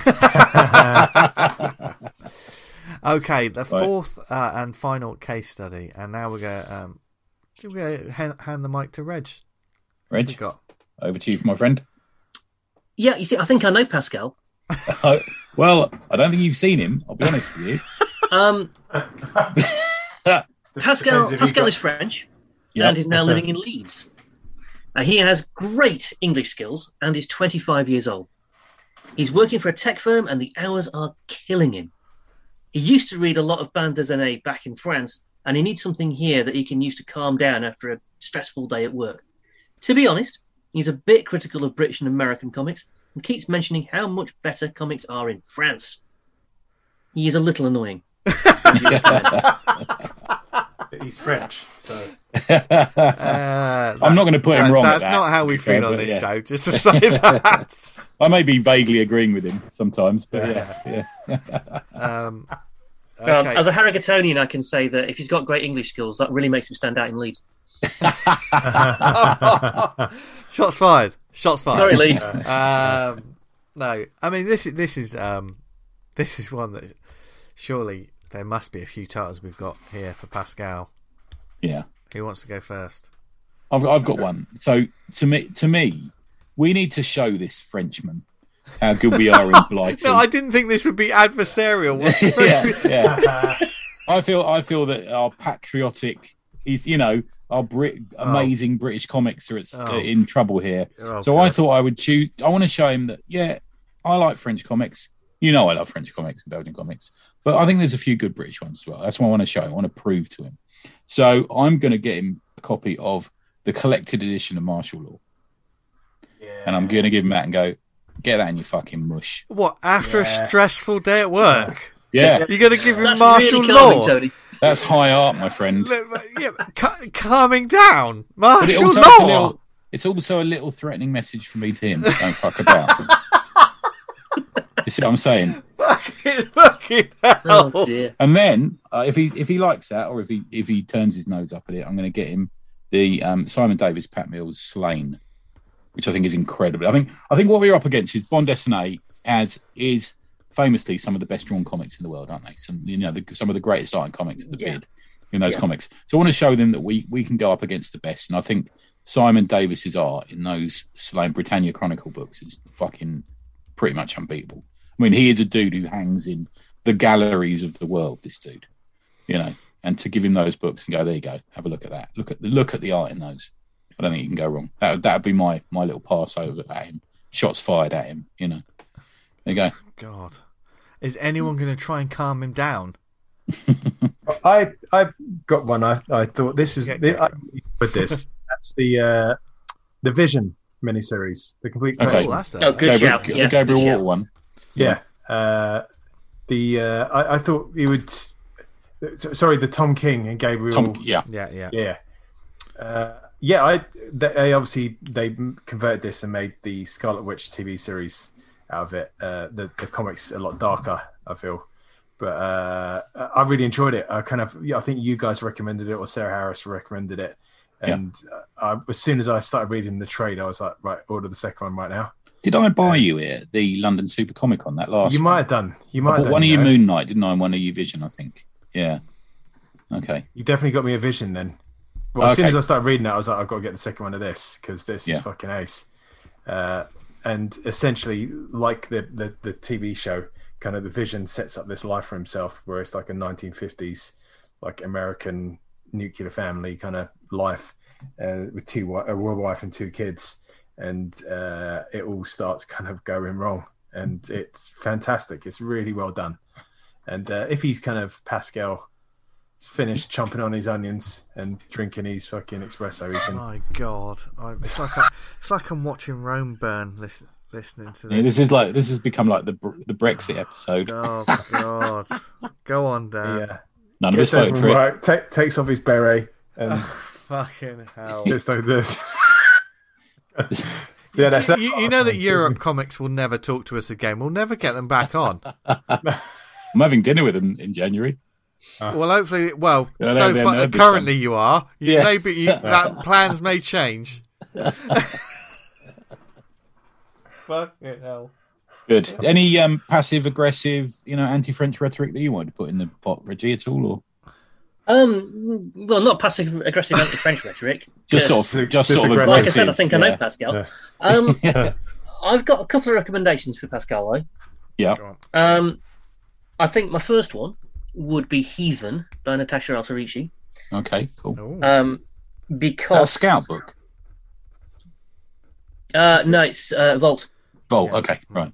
Okay, the Right. fourth uh, and final case study, and now we're going. Um, should we go hand, hand the mic to Reg? Reg, What we Reg, got? Over to you, my friend. Yeah, you see, I think I know Pascal. Oh, well, I don't think you've seen him. I'll be honest with you. Um. Pascal Depends if he Pascal got- is French Yeah. and is now living in Leeds. Uh, he has great English skills and is 25 years old. He's working for a tech firm and the hours are killing him. He used to read a lot of bande dessinée back in France and he needs something here that he can use to calm down after a stressful day at work. To be honest, he's a bit critical of British and American comics and keeps mentioning how much better comics are in France. He is a little annoying. He's French, so Uh, I'm not going to put him that- wrong. That's that, not how we be fair, feel on this yeah. show. Just to say that. I may be vaguely agreeing with him sometimes, but yeah, yeah. um, Um, okay. as a Harrogatonian, I can say that if he's got great English skills, that really makes him stand out in Leeds. Shots fired. Shots fired. Sorry, Leeds. um, no, I mean this is this is um, this is one that surely there must be a few titles we've got here for Pascal. yeah. Who wants to go first? I've I've got one. So to me, to me, we need to show this Frenchman how good we are in blighting. No, I didn't think this would be adversarial. What's it supposed to be? yeah, yeah. I feel I feel that our patriotic, is you know, our Brit, oh. amazing British comics are at, Oh. in trouble here. Oh, so I thought I would choose. I want to show him that yeah, I like French comics. You know, I love French comics and Belgian comics, but I think there's a few good British ones as well. That's what I want to show him. I want to prove to him. So I'm going to get him a copy of the collected edition of Martial Law, and I'm going to give him that and go, get that in your fucking mush. What after Yeah. a stressful day at work? Yeah, You're going to give him That's martial really law? Tony. that's high art, my friend. yeah, ca- calming down, But it martial it's a law. little, it's also a little threatening message for me to him. Don't fuck about. you see what I'm saying? fucking, fucking hell. Oh dear. And then uh, if he if he likes that, or if he if he turns his nose up at it, I'm going to get him the um, Simon Davis Pat Mills Sláine, which I think is incredible. I think I think what we're up against is bande dessinée has is famously some of the best drawn comics in the world, aren't they? Some you know the, some of the greatest art in comics of the Yeah. bid in those Yeah. comics. So I want to show them that we we can go up against the best, and I think Simon Davis's art in those Sláine Britannia Chronicle books is fucking pretty much unbeatable. I mean, he is a dude who hangs in the galleries of the world. This dude, you know, and to give him those books and go, there you go, have a look at that. Look at the look at the art in those. I don't think you can go wrong. That that would be my my little pass over at him. Shots fired at him. You know. There you go. God, is anyone going to try and calm him down? I I've got one. I I thought this was Yeah, the, go I, with this. That's the uh, the Vision miniseries, the complete. Okay. collection. Oh, that's a, Oh, good Gabriel, shout. the Gabriel Walta one. Yeah. Uh, the uh, I, I thought he would. Sorry, the Tom King and Gabriel. Tom, yeah, yeah, yeah. Yeah. Uh, yeah, I they, they obviously they converted this and made the Scarlet Witch TV series out of it. Uh, the the comics a lot darker, I feel, but uh, I really enjoyed it. I kind of yeah, I think you guys recommended it or Sarah Harris recommended it, and uh, I, as soon as I started reading the trade, I was like, right, order the second one right now. Did I buy you it the London Super Comic Con that last? you might have done. You might I bought done. one of you. Moon Knight, didn't I? and One of you Vision, I think. Yeah. Okay. You definitely got me a vision then. Well, as soon as I started reading it, I was like, I've got to get the second one of this because this Yeah. is fucking ace. Uh, and essentially, like the, the the TV show, kind of the vision sets up this life for himself, where it's like a 1950s, like American nuclear family kind of life uh, with two a world wife and two kids, and uh, it all starts kind of going wrong, and it's fantastic. It's really well done, and uh, if he's kind of Pascal finished chomping on his onions and drinking his fucking espresso. He can, My God, I, it's like I, it's like I'm watching Rome burn. Listen, listening to Yeah, this. this is like this has become like the the Brexit episode. Oh God, go on, Dan. yeah, None of us gets home voted from for it. work, takes off his beret and Fucking hell. just like this. Yeah, that's, that's you, you know that Europe Comics will never talk to us again. We'll never get them back on. I'm having dinner with them in January. Well, hopefully, well, Yeah, so they- far, they're currently you are. You, Yeah. Maybe you, that plans may change. Fucking hell. Good. Any um, passive aggressive, you know, anti-French rhetoric that you want to put in the pot, Reggie, at all, or Um, well, not passive aggressive anti-French rhetoric. just Just- sort of, just just sort of aggressive. Like I said, I think I know. Pascal. Yeah. Um, Yeah. I've got a couple of recommendations for Pascal. Though. Yeah. Um, I think my first one would be Heathen by Natasha Alterici. Okay. Cool. Ooh. Um, Is that a because scout book? uh, no, it's uh, Vault. Vault. Yeah. Okay. Right.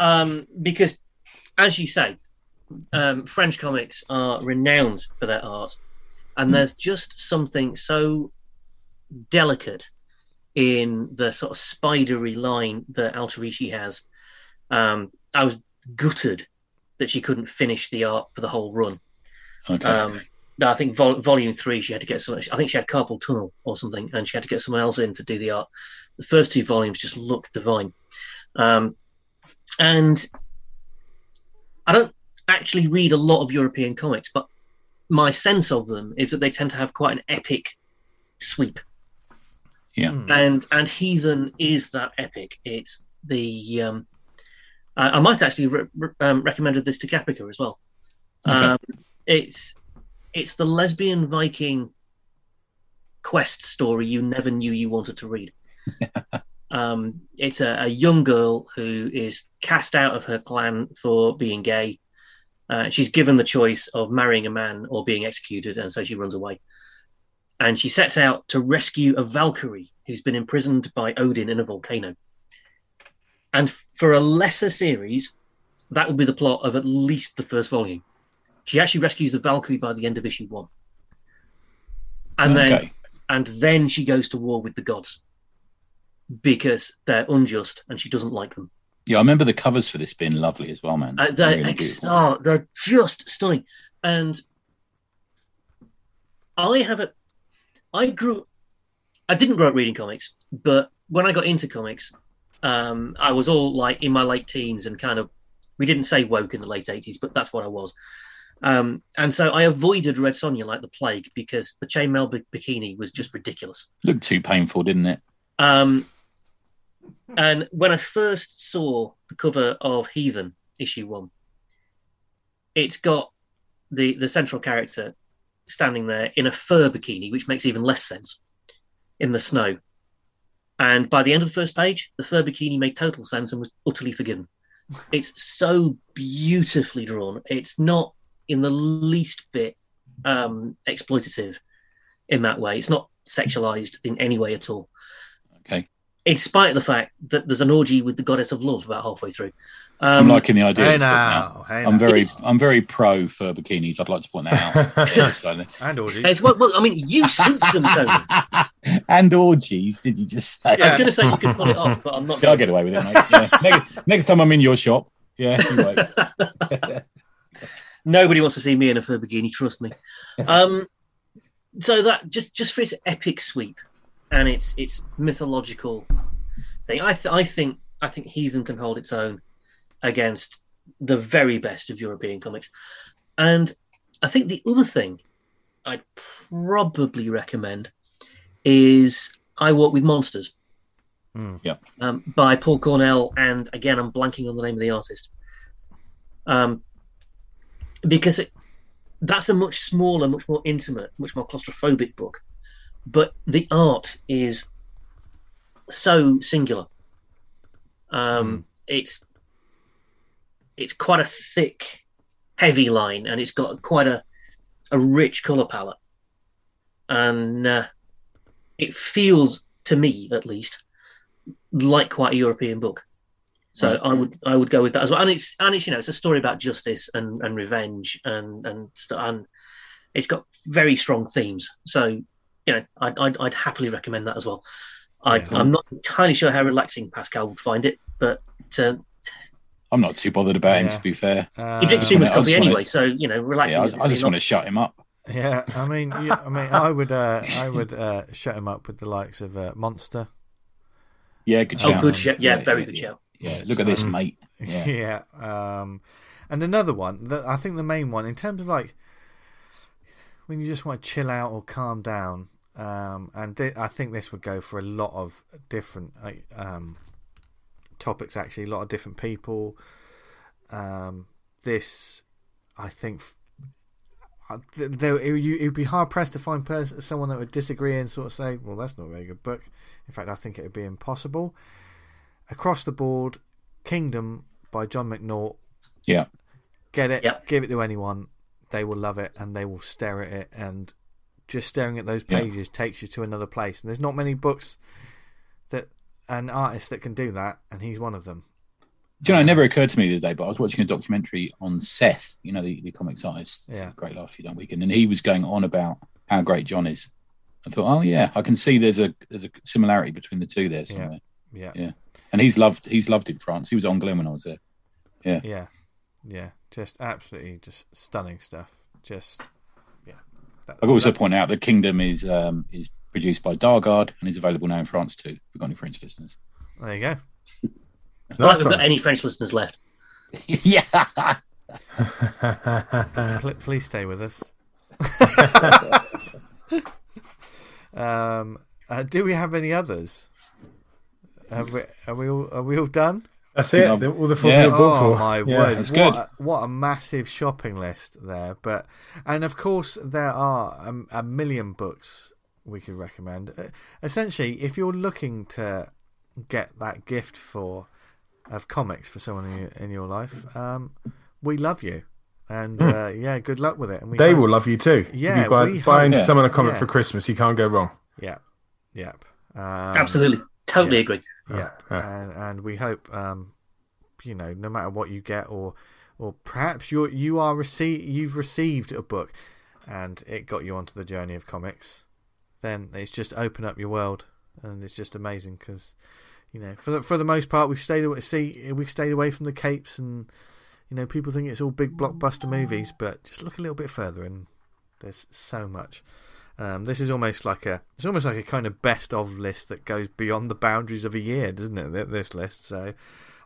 Um, because, as you say, um, French comics are renowned for their art, and there's just something so delicate in the sort of spidery line that Alterici has. Um, I was gutted that she couldn't finish the art for the whole run. Okay. Um, no, I think vol- volume three, she had to get someone. I think she had carpal tunnel or something, and she had to get someone else in to do the art. The first two volumes just look divine, um, and I don't actually read a lot of European comics, but my sense of them is that they tend to have quite an epic sweep, yeah. Hmm. and and Heathen is that epic. It's the um, I I might actually re- re- um, recommended this to Caprica as well. Okay. Um, it's it's the lesbian Viking quest story you never knew you wanted to read. um, it's a, a young girl who is cast out of her clan for being gay. Uh, she's given the choice of marrying a man or being executed, and so she runs away. And she sets out to rescue a Valkyrie who's been imprisoned by Odin in a volcano. And for a lesser series, that would be the plot of at least the first volume. She actually rescues the Valkyrie by the end of issue one, and then and then she goes to war with the gods because they're unjust and she doesn't like them. Yeah, I remember the covers for this being lovely as well, man. Uh, they're really ex- oh, they're just stunning. And I have a, I grew, I didn't grow up reading comics, but when I got into comics, um, I was all like in my late teens and kind of, we didn't say woke in the late 80s, but that's what I was. Um, and so I avoided Red Sonja like the plague because the chainmail bi- bikini was just ridiculous. Looked too painful, didn't it? Um, and when I first saw the cover of Heathen issue one, it's got the the central character standing there in a fur bikini, which makes even less sense in the snow. And by the end of the first page, the fur bikini made total sense and was utterly forgiven. It's so beautifully drawn. It's not in the least bit um, exploitative in that way. It's not sexualized in any way at all Okay. In spite of the fact that there's an orgy with the goddess of love about halfway through. I'm Um, liking the idea. Hey of this now. now, hey I'm now. very, It's- I'm very pro fur bikinis. I'd like to point that out. Yeah, and orgies. it's, well, well, I mean, you suit them, Tony. And orgies. Did you just say? Yeah. was going to say you could pull it off, but I'm not. Yeah, I'll get away with it, mate. Yeah. next, next time I'm in your shop. Yeah. Anyway. Nobody wants to see me in a fur bikini, trust me. Um, so that just just for its epic sweep and its its mythological thing, I th- I think I think Heathen can hold its own against the very best of European comics, and I think the other thing I'd probably recommend is I Walk with Monsters. Hmm. Yeah. Um, by Paul Cornell, and again, I'm blanking on the name of the artist. Um, because it, that's a much smaller, much more intimate, much more claustrophobic book, but the art is so singular. Um, It's it's quite a thick, heavy line, and it's got quite a a rich color palette, and uh, it feels to me, at least, like quite a European book. So Right. I would I would go with that as well. And it's and it's you know it's a story about justice and, and revenge and and and it's got very strong themes. So you know I'd I'd, I'd happily recommend that as well. I, Yeah. I'm not entirely sure how relaxing Pascal would find it, but uh, I'm not too bothered about him, to be fair. Uh, he drinks I too much coffee just wanna- anyway. So you know relaxing. Yeah, is I, I just not- want to shut him up. Yeah, I mean, yeah, I mean, I would, uh, I would uh, shut him up with the likes of uh, Monster. Yeah, good Oh, good shout. Yeah, very yeah, good yeah. shout. Yeah, look at this, mate. Yeah. Yeah. Um, and another one that I think the main one in terms of like when you just want to chill out or calm down. Um, and thi- I think this would go for a lot of different um, topics. Actually, a lot of different people. Um, this, I think, f- uh, th- there it, you it'd be hard pressed to find pers- someone that would disagree and sort of say, "Well, that's not a very good book." In fact, I think it would be impossible. Across the board, Kingdom by Jon McNaught. Yeah. Get it, Yep. give it to anyone. They will love it and they will stare at it. And just staring at those Yeah. pages takes you to another place. And there's not many books that an artist that can do that, and he's one of them. Do you know, it never occurred to me the other day, but I was watching a documentary on Seth, you know, the, the comics artist, a Great Life You Don't Weaken, and he was going on about how great John is. I thought, oh yeah, I can see there's a there's a similarity between the two there somewhere. Yeah, Yeah. And he's loved he's loved in France. He was on Glen when I was there. yeah, yeah. Yeah, just absolutely, just stunning stuff. Just yeah. That- I've also that- point out that Kingdom is um, is produced by Dargaud and is available now in France too. If we've got any French listeners. there you go. Like Nice we've got any French listeners left. yeah. Please stay with us. um, uh, do we have any others? Have we, are we all are we all done? That's it. Yeah. the- All the four Yeah. people bought Oh for. my Yeah. word! That's what good. A, what a massive shopping list there. But and of course there are a, a million books we could recommend. Uh, Essentially, if you're looking to get that gift for of comics for someone in your, in your life, um, we love you, and uh, yeah, good luck with it. And we They hope- will love you too. Yeah, if you buy, buying hope- Yeah. someone a comic Yeah. for Christmas, you can't go wrong. Yeah, yep. Um, Absolutely. Totally yeah. agree. Yeah, Yeah. and and we hope um, you know, no matter what you get, or or perhaps you you are receive you've received a book, and it got you onto the journey of comics. Then it's just open up your world, and it's just amazing because you know, for the for the most part, we've stayed away. See, we've stayed away from the capes, and you know, people think it's all big blockbuster movies, but just look a little bit further, and there's so much. Um, this is almost like a it's almost like a kind of best of list that goes beyond the boundaries of a year, doesn't it? This list, so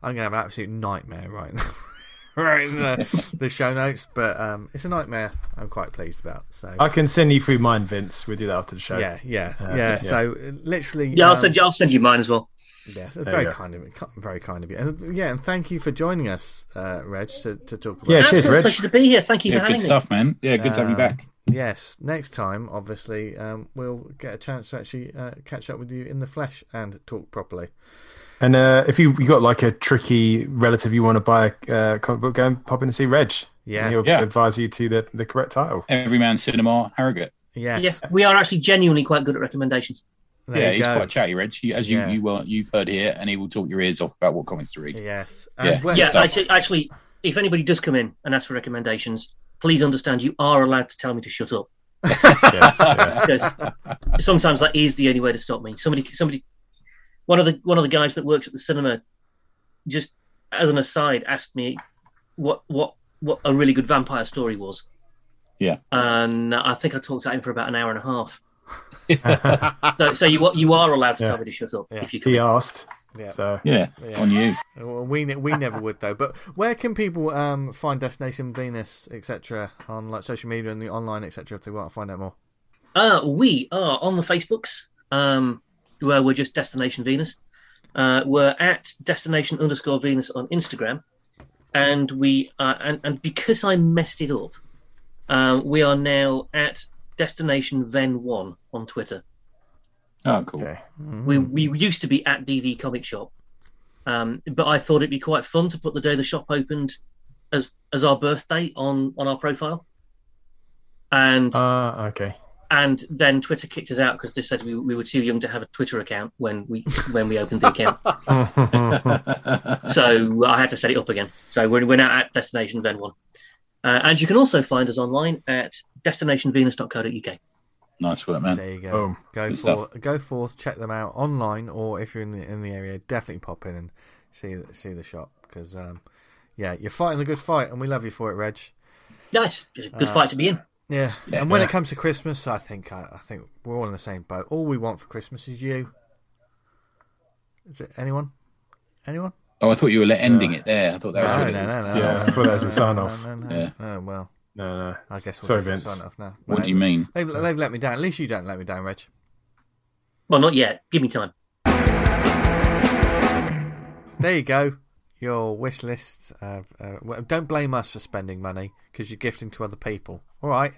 I'm gonna have an absolute nightmare right now, right in the, the show notes. But um, it's a nightmare. I'm quite pleased about. So I can send you through mine, Vince. We'll do that after the show. yeah, yeah, Uh, yeah, yeah. So uh, literally, Yeah, I'll um, send you. I'll send you mine as well. Yes, very kind of you. Very kind of you. And yeah, and thank you for joining us, uh, Reg, to, to talk about. Yeah, this. cheers, Absolute Reg. pleasure to be here. Thank you Yeah, for having good me. stuff, man. Yeah, good to have you Um, back. Yes, next time, obviously, um, we'll get a chance to actually uh, catch up with you in the flesh and talk properly. And uh, if you you got like a tricky relative you want to buy a uh, comic book, go and pop in and see Reg. Yeah. he'll Yeah. advise you to the, the correct title. Everyman Cinema, Harrogate. Yes, Yeah, we are actually genuinely quite good at recommendations. there yeah, he's go. quite chatty, Reg. He- As you Yeah. you well you've heard here, and he will talk your ears off about what comics to read. Yes, Yeah. and where- yeah, actually, actually, if anybody does come in and ask for recommendations, please understand you are allowed to tell me to shut up Yes, yeah. because sometimes that is the only way to stop me. Somebody, somebody, one of the one of the guys that works at the cinema, just as an aside, asked me what what what a really good vampire story was. Yeah. and I think I talked to him for about an hour and a half. So, so you you are allowed to Yeah. tell me to shut up Yeah. if you can. He asked. Yeah. So yeah, Yeah. on you. Well, we we never would though. But where can people um, find Destination Venus, etc., on like social media and the online, etc., if they want to find out more? Uh, we are on the Facebooks, um, where we're just Destination Venus. Uh, we're at Destination underscore Venus on Instagram, and we are, and, and because I messed it up, um, we are now at Destination Ven One on Twitter. Oh, cool. okay. We we used to be at DV Comic Shop, um, but I thought it'd be quite fun to put the day the shop opened as as our birthday on on our profile, and Ah, okay. and then Twitter kicked us out because they said we, we were too young to have a Twitter account when we when we opened the account. so I had to set it up again. So we're, we're now at Destination Ven One, uh, and you can also find us online at destinationvenus.co.uk. nice work, man. There you go. Boom. Go Good for go forth, check them out online, or if you're in the in the area, definitely pop in and see see the shop because um, yeah, you're fighting the good fight, and we love you for it, Reg. Nice, good Uh, fight to be in. Yeah, Yeah. and when Yeah. it comes to Christmas, I think I, I think we're all in the same boat. All we want for Christmas is you. Is it anyone? Anyone? Oh, I thought you were ending it there. I thought that was No, your no, no, no. Yeah, no, I thought that was a sign off. No, no, Yeah. Oh well, No, no. I guess we'll Sorry, just Vince. sign off now. What do you mean? They've, they've let me down. At least you don't let me down, Reg. Well, not yet. Give me time. There you go. Your wish list. Uh, uh, don't blame us for spending money because you're gifting to other people. All right.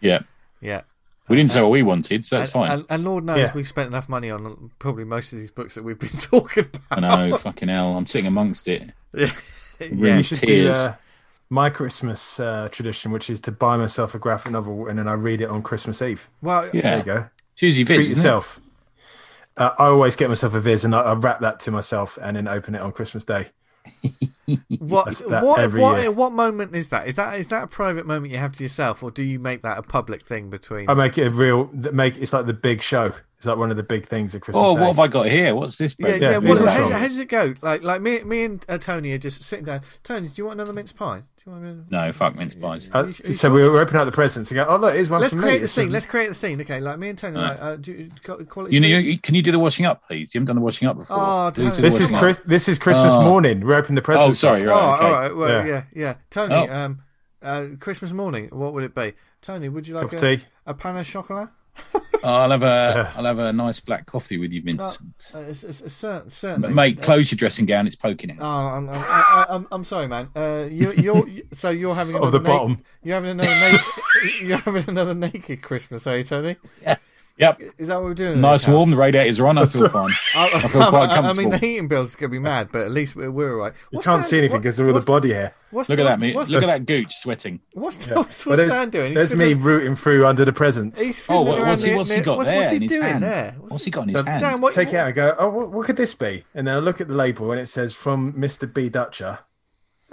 Yeah. Yeah. We didn't say what we wanted, so that's and, fine. And, and Lord knows Yeah. we've spent enough money on probably most of these books that we've been talking about. I about. know, fucking hell. I'm sitting amongst it. yeah. Really? You should do Tears. uh, my Christmas uh, tradition, which is to buy myself a graphic novel and then I read it on Christmas Eve. Well, Yeah. There you go. It's usually Viz, Treat isn't it? yourself. Uh, I always get myself a Viz and I, I wrap that to myself and then open it on Christmas Day. What That's what what, year. what moment is that? Is that is that a private moment you have to yourself, or do you make that a public thing between? I make it a real. Make it's like the big show. It's like one of the big things at Christmas Oh, Day. what have I got here? What's this? yeah, yeah. Yeah, what, Viz how, how does it go? Like, like me, me and uh, Tony are just sitting down. Tony, do you want another mince pie? Do you. No, fuck mince pies. Uh, Are you- are you so we were opening out the presents and go, oh look, here's one Let's from create me. the It's scene. from- Let's create the scene. Okay, like me and Tony. Like, uh, do you, got quality? You know, you, can you do the washing up, please? You haven't done the washing up before. Oh, Do This is up. Chris, this is Christmas Oh. morning. We're opening the presents. Oh, presents. sorry, Oh, right. okay. all right. Well, yeah, Yeah. yeah. Tony, Oh. um, uh, Christmas morning. What would it be? Tony, would you like Cup a, tea. a pan au chocolat? Oh, I'll have a I'll have a nice black coffee with you, Vincent. Uh, it's, it's, it's cer- certainly. Mate, close your dressing gown. It's poking Oh. I'm, I'm, I, I- I'm, I'm sorry, man. Uh, you, you're so you're having Of another the bottom. You're having another. Na- you're having another naked Christmas, are you, Tony? Yep. Is that what we're doing? Nice warm. The radiators are on. I feel fine. I, feel quite comfortable. I mean, the heating bill's gonna be mad, but at least we're, we're all right. You can't Dan- see anything because of all the body hair. What's, Look at that, me. What's, Look at that gooch sweating. What's, what's, Well, what's there's Dan doing? He's there's me fiddling- rooting through under the presents. He's Oh, fiddling what, around what's he near- what's he got what's, there what's he in his doing hand? there? What's he got in his So, hand? Dan, what, Take it out and go, oh, what, what could this be? And then I look at the label and it says from Mr. B. Dutcher.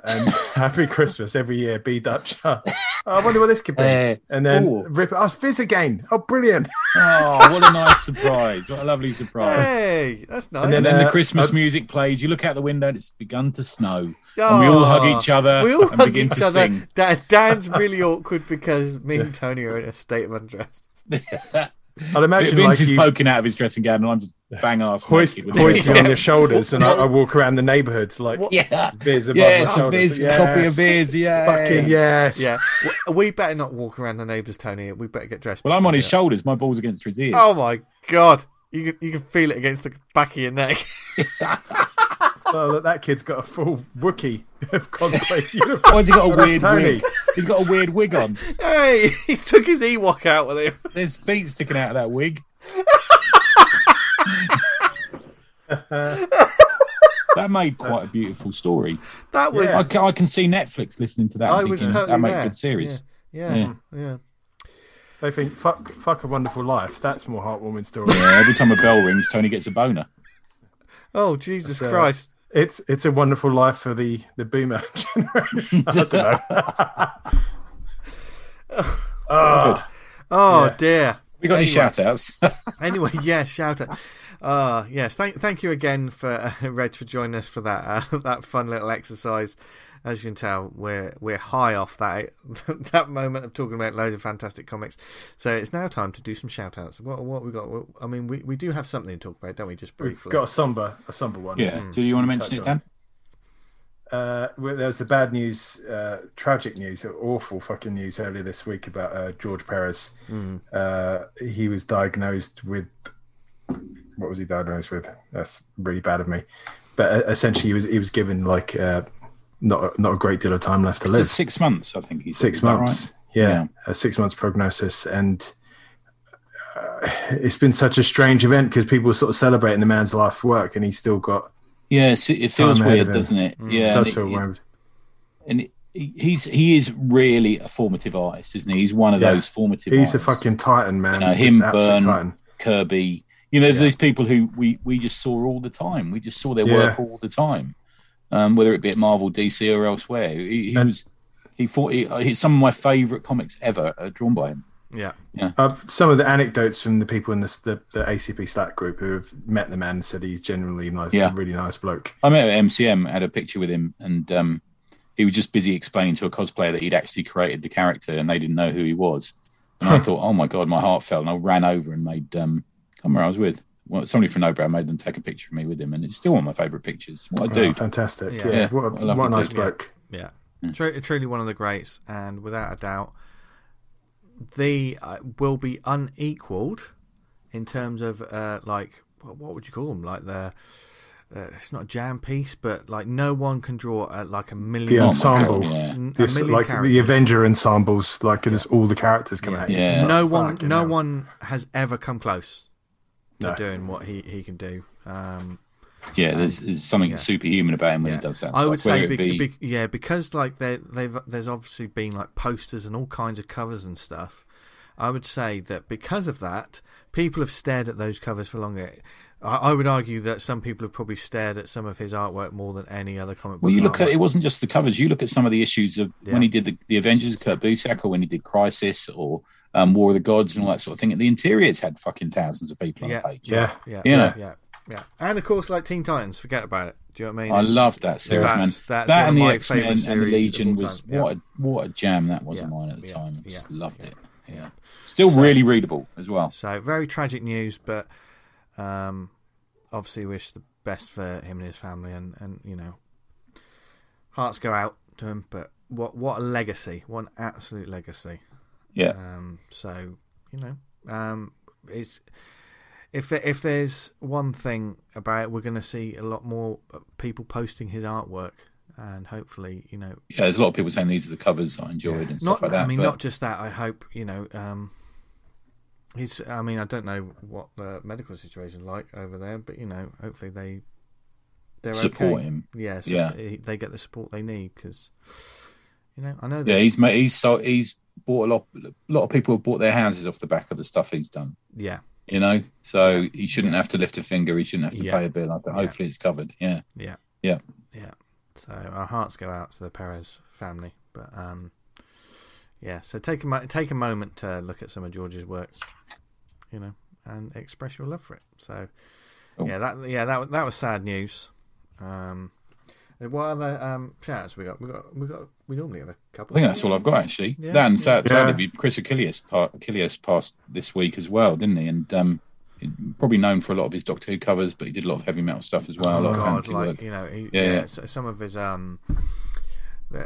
And happy Christmas every year, B. Dutcher. Oh, I wonder what this could be. Eh, and then oh. rip it. Oh, Viz again. Oh, brilliant. Oh, what a nice surprise! What a lovely surprise! Hey, that's nice. And then Uh, the Christmas uh, music plays. You look out the window and it's begun to snow. and we all hug Oh, each other We all and hug begin each to other. sing. Da- Dan's really awkward because me and Tony are in a state of undress. I'd imagine Vince like is you poking out of his dressing gown and I'm just bang ass hoist, naked with hoist him. me on your shoulders and I, I walk around the neighborhood like Yeah, beers above yeah, my shoulders. beers, Yes. copy of beers, yeah. Fucking yes. Yeah, we better not walk around the neighbours, Tony. We better get dressed. Well, I'm on his Yeah. shoulders. My ball's against his ears. Oh my god, you you can feel it against the back of your neck. Oh, look, that kid's got a full Wookie cosplay uniform. Why's he got a weird wig? He's got a weird wig on. hey, he took his Ewok out with him. There's feet sticking out of that wig. that made quite a beautiful story. That was. I, ca- I can see Netflix listening to that. I and was thinking, totally that made there. a good series. Yeah, yeah, yeah. They think, fuck, fuck a wonderful life. That's more heartwarming story. Yeah, every time a bell rings, Tony gets a boner. Oh Jesus Christ! It's it's a wonderful life for the the boomer generation. I don't know. Ah, Oh Yeah. dear. We got any Anyway. shout outs? Anyway, yes, shout out. Uh, yes, thank thank you again for uh, Reg for joining us for that uh, that fun little exercise. As you can tell, we're we're high off that that moment of talking about loads of fantastic comics. So it's now time to do some shout outs. What what we got? I mean, we, we do have something to talk about, don't we? Just we've briefly. got a somber a somber one. yeah. Do you want to mention it, Dan? Uh, well, there was the bad news, uh, tragic news, awful fucking news earlier this week about uh, George Perez. Uh, he was diagnosed with what was he diagnosed with? That's really bad of me. But uh, essentially, he was he was given like uh, not not a great deal of time left to It's live. six months, I think. He six months. right? Yeah, Yeah. a six months prognosis, and uh, it's been such a strange event because people were sort of celebrating the man's life work, and he's still got Yeah, it feels Time ahead weird, doesn't it? Yeah, it does feel it- weird. and it- he's he is really a formative artist, isn't he? He's one of Yeah. those formative. He's a fucking titan, man. You know, him, absolute Byrne, titan. Kirby. You know, there's Yeah. these people who we we just saw all the time. We just saw their Yeah. work all the time, um, whether it be at Marvel, DC, or elsewhere. He, he was he thought he, he's some of my favourite comics ever are drawn by him. Yeah, Uh, some of the anecdotes from the people in this, the the ACP Slack group who have met the man said he's generally nice, Yeah. really nice bloke. I met at MCM, had a picture with him, and um, he was just busy explaining to a cosplayer that he'd actually created the character, and they didn't know who he was. And I thought, oh my god, my heart fell, and I ran over and made um, come where I was with well, somebody from Nobrow made them take a picture of me with him, and it's still one of my favourite pictures. What I do. Oh, fantastic. Yeah. Yeah, Yeah, what, a, what a what a nice dude. bloke. Yeah, Hmm. Tru- truly one of the greats, and without a doubt, they uh, will be unequaled in terms of uh, like what, what would you call them? Like the uh, it's not a jam piece, but like no one can draw uh, like a million. The Oh ensemble. God, yeah. n- a This, million like characters. the Avenger ensembles, like there's all the characters coming Yeah. out. Yeah. just like, no one, no hell. one has ever come close to No. doing what he, he can do. Um, Yeah, there's, there's something yeah. superhuman about him when yeah. he does that. I stuff, would say, whether it be, be- be- yeah, because like they, they've there's obviously been like posters and all kinds of covers and stuff. I would say that because of that, people have stared at those covers for longer. I, I would argue that some people have probably stared at some of his artwork more than any other comic book. Well, you look at it wasn't just the covers. You look at some of the issues of Yeah. when he did the, the Avengers, Kurt Busiek, or when he did Crisis, or um, War of the Gods, and all that sort of thing. The interiors had fucking thousands of people Yeah. on the page. Yeah. yeah, you know. yeah, yeah, and of course, like Teen Titans, forget about it. Do you know what I mean? I It's- love that series, that's- man. that's that and the X Men and the Legion was. Yeah. what a what a jam that was Yeah. of mine at the Yeah. time. I Yeah. just loved it. Yeah, Yeah. still So- really readable as well. So very tragic news, but um, obviously wish the best for him and his family, and, and you know, hearts go out to him. But what what a legacy! What an absolute legacy! Yeah, Um, so you know, um, is if if there's one thing about it, we're going to see a lot more people posting his artwork, and hopefully, you know, yeah. There's a lot of people saying these are the covers I enjoyed and not, stuff like that. I mean, but- not just that. I hope you know. Um, he's. I mean, I don't know what the medical situation's like over there, but you know, hopefully they they're Support okay. him. Yeah, so Yeah. he- they get the support they need because you know I know. Yeah, he's made, he's so he's bought a lot. A lot of people have bought their houses off the back of the stuff he's done. yeah, You know, so he shouldn't have to lift a finger. He shouldn't have to Yeah. pay a bill. I think Yeah. hopefully it's covered. Yeah, yeah, Yeah. yeah. So our hearts go out to the Perez family, but um, yeah. So take a take a moment to look at some of George's work, you know, and express your love for it. So Cool. yeah, that yeah that that was sad news. Um, what other um shouts we got? We got we got we normally have a couple. I think that's all I've got actually. Yeah, that and yeah. sad, Yeah. sadly, Chris Achilleos, Achilleos passed this week as well, didn't he? And um, he- probably known for a lot of his Doctor Who covers, but he did a lot of heavy metal stuff as well. a lot of Oh, God, fancy like work. you know, he, Yeah, yeah, yeah. so- some of his um,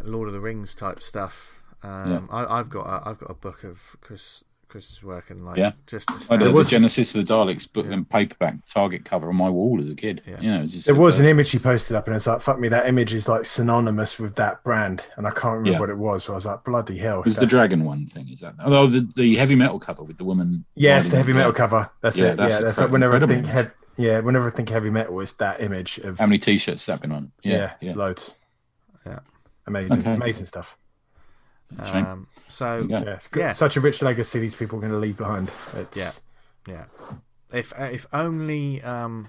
Lord of the Rings type stuff. Um, Yeah. I, I've got a, I've got a book of Chris Chris's work and like Yeah. just I did astounding. the Genesis of the Daleks book Yeah. and paperback Target cover on my wall as a kid. Yeah. You know, just There was an image he posted up, and it's like, "Fuck me, that image is like synonymous with that brand." And I can't remember Yeah. what it was. So I was like, "Bloody hell!" It was the dragon one thing, is that? Oh, the, the heavy metal cover with the woman. Yes, riding the heavy metal yeah. cover. That's Yeah, it. that's yeah, that's incre- like whenever I think heavy, yeah, whenever I think heavy metal, it's that image of How many T-shirts that been on? yeah, Yeah, yeah. loads. Yeah. amazing, Okay. amazing stuff. Shame. Um, so Yeah. Yeah. Yeah. such a rich legacy these people are going to leave behind. It's, Yeah. yeah, if if only um,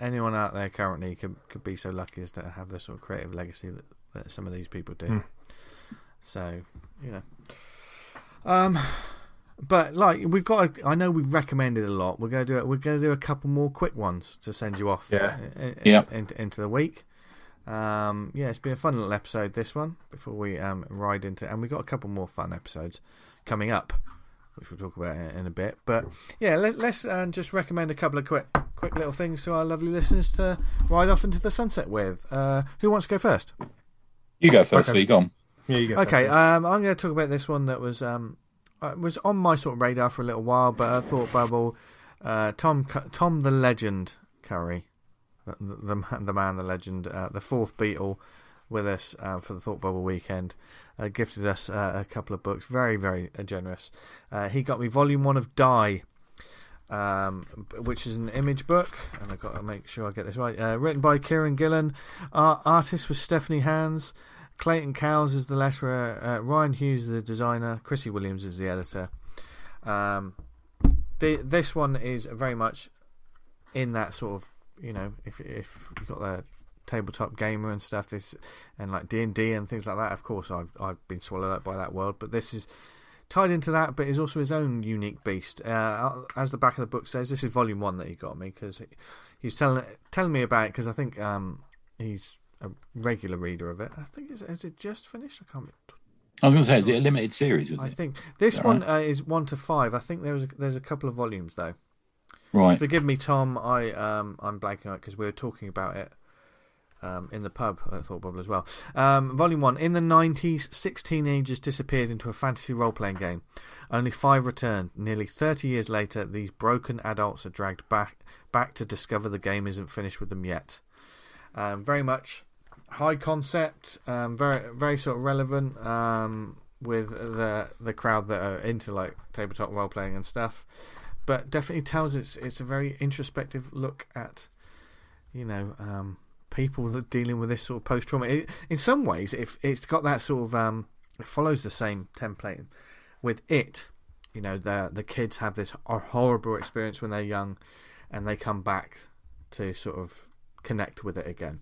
anyone out there currently could could be so lucky as to have the sort of creative legacy that, that some of these people do. Hmm. So you know, um, but like we've got, a, I know we've recommended a lot. We're gonna do it. We're gonna do a couple more quick ones to send you off. Yeah. i- i- Yeah. Into, into the week. Um, yeah, it's been a fun little episode. This one before we um ride into, and we've got a couple more fun episodes coming up, which we'll talk about in, in a bit. But yeah, let, let's uh, just recommend a couple of quick, quick little things to our lovely listeners to ride off into the sunset with. Uh, who wants to go first? You go first, Okay. Lee. Go on. yeah, you go. Okay, first, um, I'm going to talk about this one that was um, uh, was on my sort of radar for a little while, but I thought bubble. Uh, Tom, Tom the Legend Curry, the, the, man- the man, the legend, uh, the fourth Beatle, with us uh, for the Thought Bubble weekend, uh, gifted us uh, a couple of books. Very, very uh, generous. Uh, he got me Volume One of Die. Um, which is an image book, and I've got to make sure I get this right. Uh, written by Kieron Gillen, artist was Stephanie Hans, Clayton Cowles is the letterer, Rian Hughes is the designer, Chrissy Williams is the editor. Um, the, this one is very much in that sort of you know if if you've got the tabletop gamer and stuff this and like D and D and things like that. Of course, I've I've been swallowed up by that world, but this is tied into that, but is also his own unique beast. Uh, as the back of the book says, this is volume one that he got me because he, he was telling telling me about it because I think um, he's a regular reader of it. I think is has it just finished? I can't. I was going to say, is it a limited series? I it? think this one uh, is one to five. I think there's a, there's a couple of volumes though. Right. Forgive me, Tom. I um I'm blanking out because we were talking about it um in the pub Thought Bubble as well. Um, volume one. In the nineties, six teenagers disappeared into a fantasy role playing game. Only five returned. Nearly thirty years later, these broken adults are dragged back back to discover the game isn't finished with them yet. Um, very much high concept. Um, very very sort of relevant. Um, with the the crowd that are into like tabletop role playing and stuff but definitely tells it's it's a very introspective look at you know um, people that dealing with this sort of post trauma. In some ways, if it's got that sort of um, it follows the same template with it. You know, the the kids have this horrible experience when they're young, and they come back to sort of connect with it again.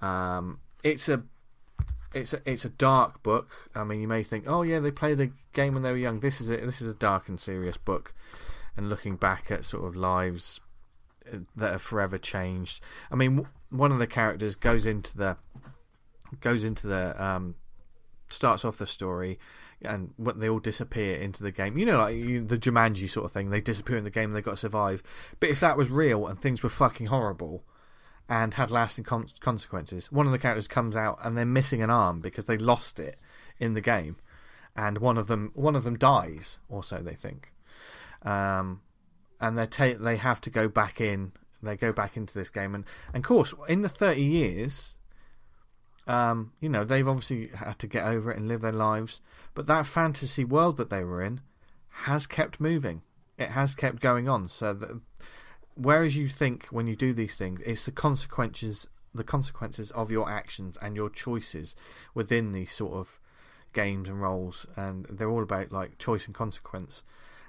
Um, it's a it's a, it's a dark book. I mean, you may think, oh yeah, they played a game when they were young. This is a, this is a dark and serious book and looking back at sort of lives uh, that have forever changed. I mean, one of the characters goes into the goes into the um, starts off the story, and what they all disappear into the game. You know, like you, the Jumanji sort of thing. They disappear in the game and they got to survive. But if that was real and things were fucking horrible and had lasting con- consequences, one of the characters comes out and they're missing an arm because they lost it in the game, and one of them one of them dies, or so they think um, and they ta- they have to go back in. They go back into this game, and, and of course, in the thirty years, um, you know, they've obviously had to get over it and live their lives. But that fantasy world that they were in has kept moving. It has kept going on. So, whereas you think when you do these things, it's the consequences, the consequences of your actions and your choices within these sort of games and roles, and they're all about like choice and consequence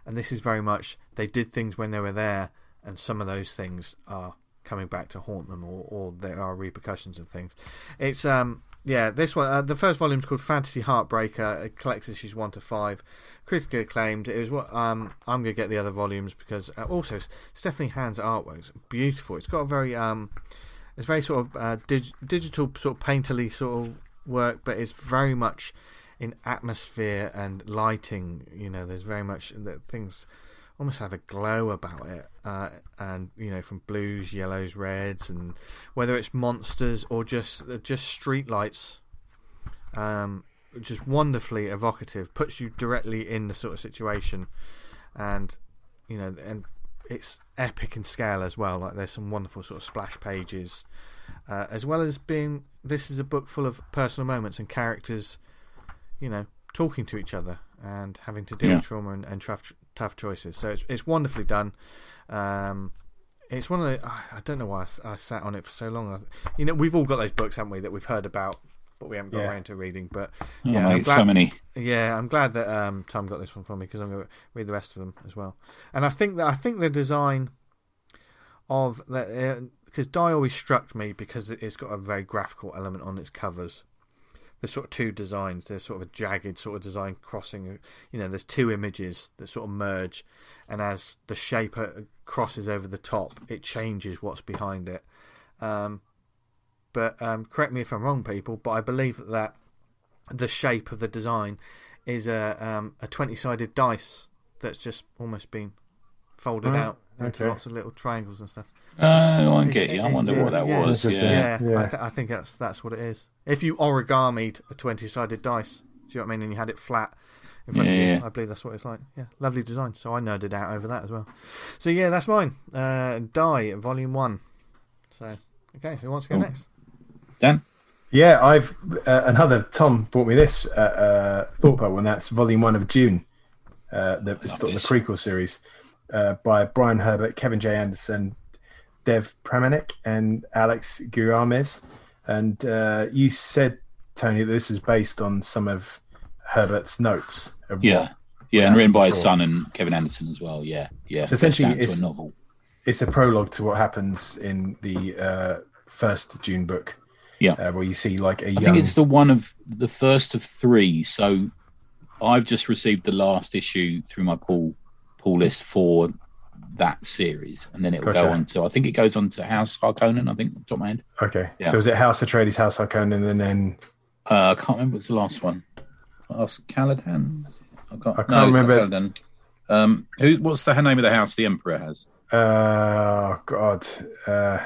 and this is very much they did things when they were there, and some of those things are coming back to haunt them, or, or there are repercussions of things. It's um yeah, this one uh, the first volume is called Fantasy Heartbreaker. It collects issues one to five, critically acclaimed. It was what um I'm gonna get the other volumes because uh, also Stephanie Hans's artwork's beautiful. It's got a very um it's very sort of uh, dig- digital sort of painterly sort of work, but it's very much in atmosphere and lighting. You know, there's very much that things almost have a glow about it, uh, and you know, from blues, yellows, reds, and whether it's monsters or just just street lights. Um, just wonderfully evocative, puts you directly in the sort of situation, and you know, and it's epic in scale as well. Like there's some wonderful sort of splash pages, uh, as well as being this is a book full of personal moments and characters you know, talking to each other and having to deal yeah. with trauma and, and tough, tough choices. So it's it's wonderfully done. Um, it's one of the I don't know why I, I, sat on it for so long. You know, we've all got those books, haven't we, that we've heard about, but we haven't got yeah. around to reading. But oh, yeah, mate, glad, so many. Yeah, I'm glad that um, Tom got this one for me because I'm going to read the rest of them as well. And I think that I think the design of that because uh, Die always struck me because it's got a very graphical element on its covers there's sort of two designs. There's sort of a jagged sort of design crossing. You know, there's two images that sort of merge, and as the shape uh, crosses over the top, it changes what's behind it. Um, but um, correct me if I'm wrong, people. But I believe that the shape of the design is a um, a twenty sided dice that's just almost been folded out into okay. lots of little triangles and stuff. Uh, I get you. I wonder what that yeah. was. Yeah, yeah. I, th- I, think that's that's what it is. If you origamied a twenty-sided dice, do you know what I mean, and you had it flat in front yeah, of you, I believe that's what it's like. Yeah, lovely design. So I nerded out over that as well. So yeah, that's mine. Uh, Die Volume One. So okay, who wants to go next? Dan. Yeah, I've uh, another Tom brought me this uh, uh, thought bubble, and that's Volume One of Dune. Uh, the, the prequel series uh, by Brian Herbert, Kevin J. Anderson, Dev Pramanik and Alex Guimarães. And uh, you said, Tony, that this is based on some of Herbert's notes. Of yeah, yeah, and written by his son and Kevin Anderson as well. Yeah, yeah. So essentially, it's a novel. It's a prologue to what happens in the uh, first Dune book. Yeah, uh, where you see like a. I young... think it's the one of the first of three. So I've just received the last issue through my pull pull list for that series, and then it will gotcha. go on to I think it goes on to House Harkonnen. I think top of my head. Okay, yeah. so is it House Atreides, House Harkonnen, and then uh, I can't remember what's the last one. House Caladan. I can't, I can't no, remember. Um, who? What's the name of the house the Emperor has? Uh, God, uh,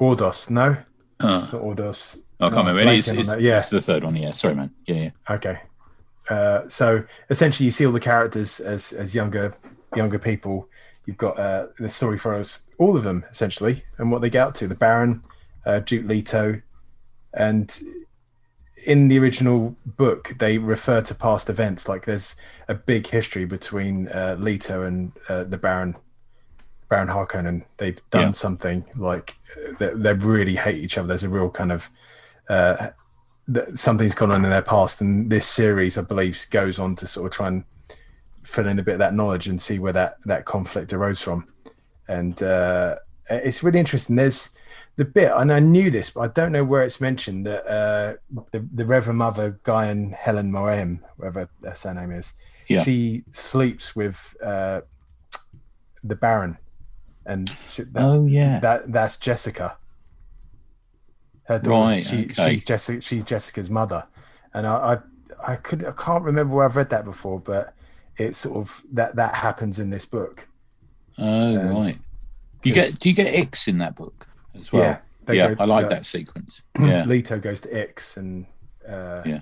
Ordos. No, Uh, Ordos. I can't Oh, remember. It is, it's. Yeah. it's the third one. Yeah, sorry, man. Yeah, yeah. Okay. Uh, so essentially, you see all the characters as as younger younger people. You've got uh, the story follows all of them essentially, and what they get up to. The Baron, uh, Duke Leto, and in the original book, they refer to past events. Like there's a big history between uh, Leto and uh, the Baron, Baron Harkonnen. They've done Yeah. something like they, they really hate each other. There's a real kind of uh, that something's gone on in their past, and this series, I believe, goes on to sort of try and fill in a bit of that knowledge and see where that that conflict arose from. And uh, it's really interesting. There's the bit, and I knew this, but I don't know where it's mentioned that uh, the the Reverend Mother Guy and Helen Mohiam, whatever their surname is, Yeah. she sleeps with uh, the Baron, and she, that, Oh, yeah. that that's Jessica. Her daughter, Right, she, okay. she's Jessica. She's Jessica's mother, and I, I, I could, I can't remember where I've read that before, but it's sort of that that happens in this book. Oh, And- right. You get do you get X in that book as well? Yeah, yeah, go- I like yeah. that sequence. Yeah, Leto goes to X and uh, Yeah.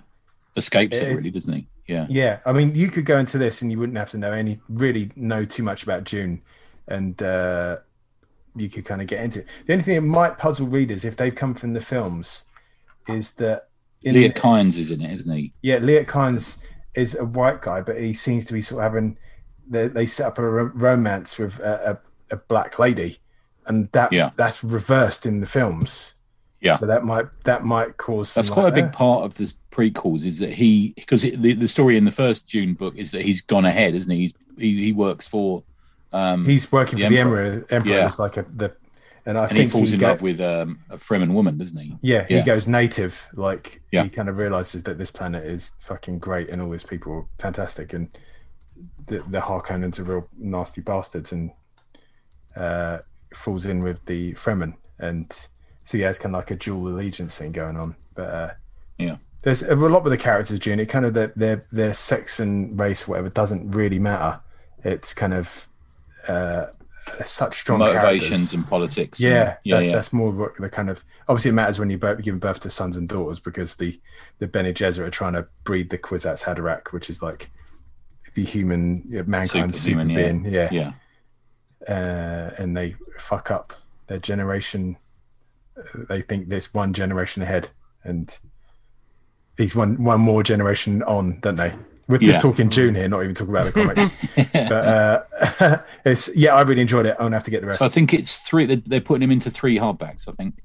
escapes It it really, doesn't he? Yeah, Yeah, I mean, you could go into this and you wouldn't have to know any, really know too much about Dune, and uh, you could kind of get into it. The only thing that might puzzle readers, if they've come from the films, is that Liet Kynes is in it, isn't he? Yeah, Liet Kynes is a white guy, but he seems to be sort of having. They, they set up a ro- romance with a, a, a black lady, and that Yeah. that's reversed in the films. Yeah. so that might that might cause. That's quite a big part of the prequels. Is that he because the the story in the first Dune book is that he's gone ahead, isn't he? He's he, he works for um He's working the for the Emperor. Emperor. Emperor Yeah. is like a the, and I and think he falls in go- love with um, a Fremen woman, doesn't he? Yeah, he goes native. Like Yeah. he kind of realizes that this planet is fucking great and all these people are fantastic, and the, the Harkonnens are real nasty bastards, and uh, falls in with the Fremen, and so yeah, it's kind of like a dual allegiance thing going on. But uh, Yeah. there's a lot with the characters, Dune. It kind of their their their sex and race, whatever, doesn't really matter. It's kind of uh, such strong Motivations characters. and politics. Yeah, and, yeah, that's yeah. that's more what the kind of obviously it matters when you both giving birth to sons and daughters because the the Bene Gesserit are trying to breed the Kwisatz Haderach, which is like the human yeah, mankind's super, Superhuman, being, yeah, yeah. Uh, and they fuck up their generation. uh, They think there's one generation ahead, and he's one one more generation on, don't they? We're just Yeah. talking Dune here, not even talking about the comics. but uh, it's yeah, I really enjoyed it. I'm gonna have to get the rest. So I think it's three. They're, they're putting him into three hardbacks. I think.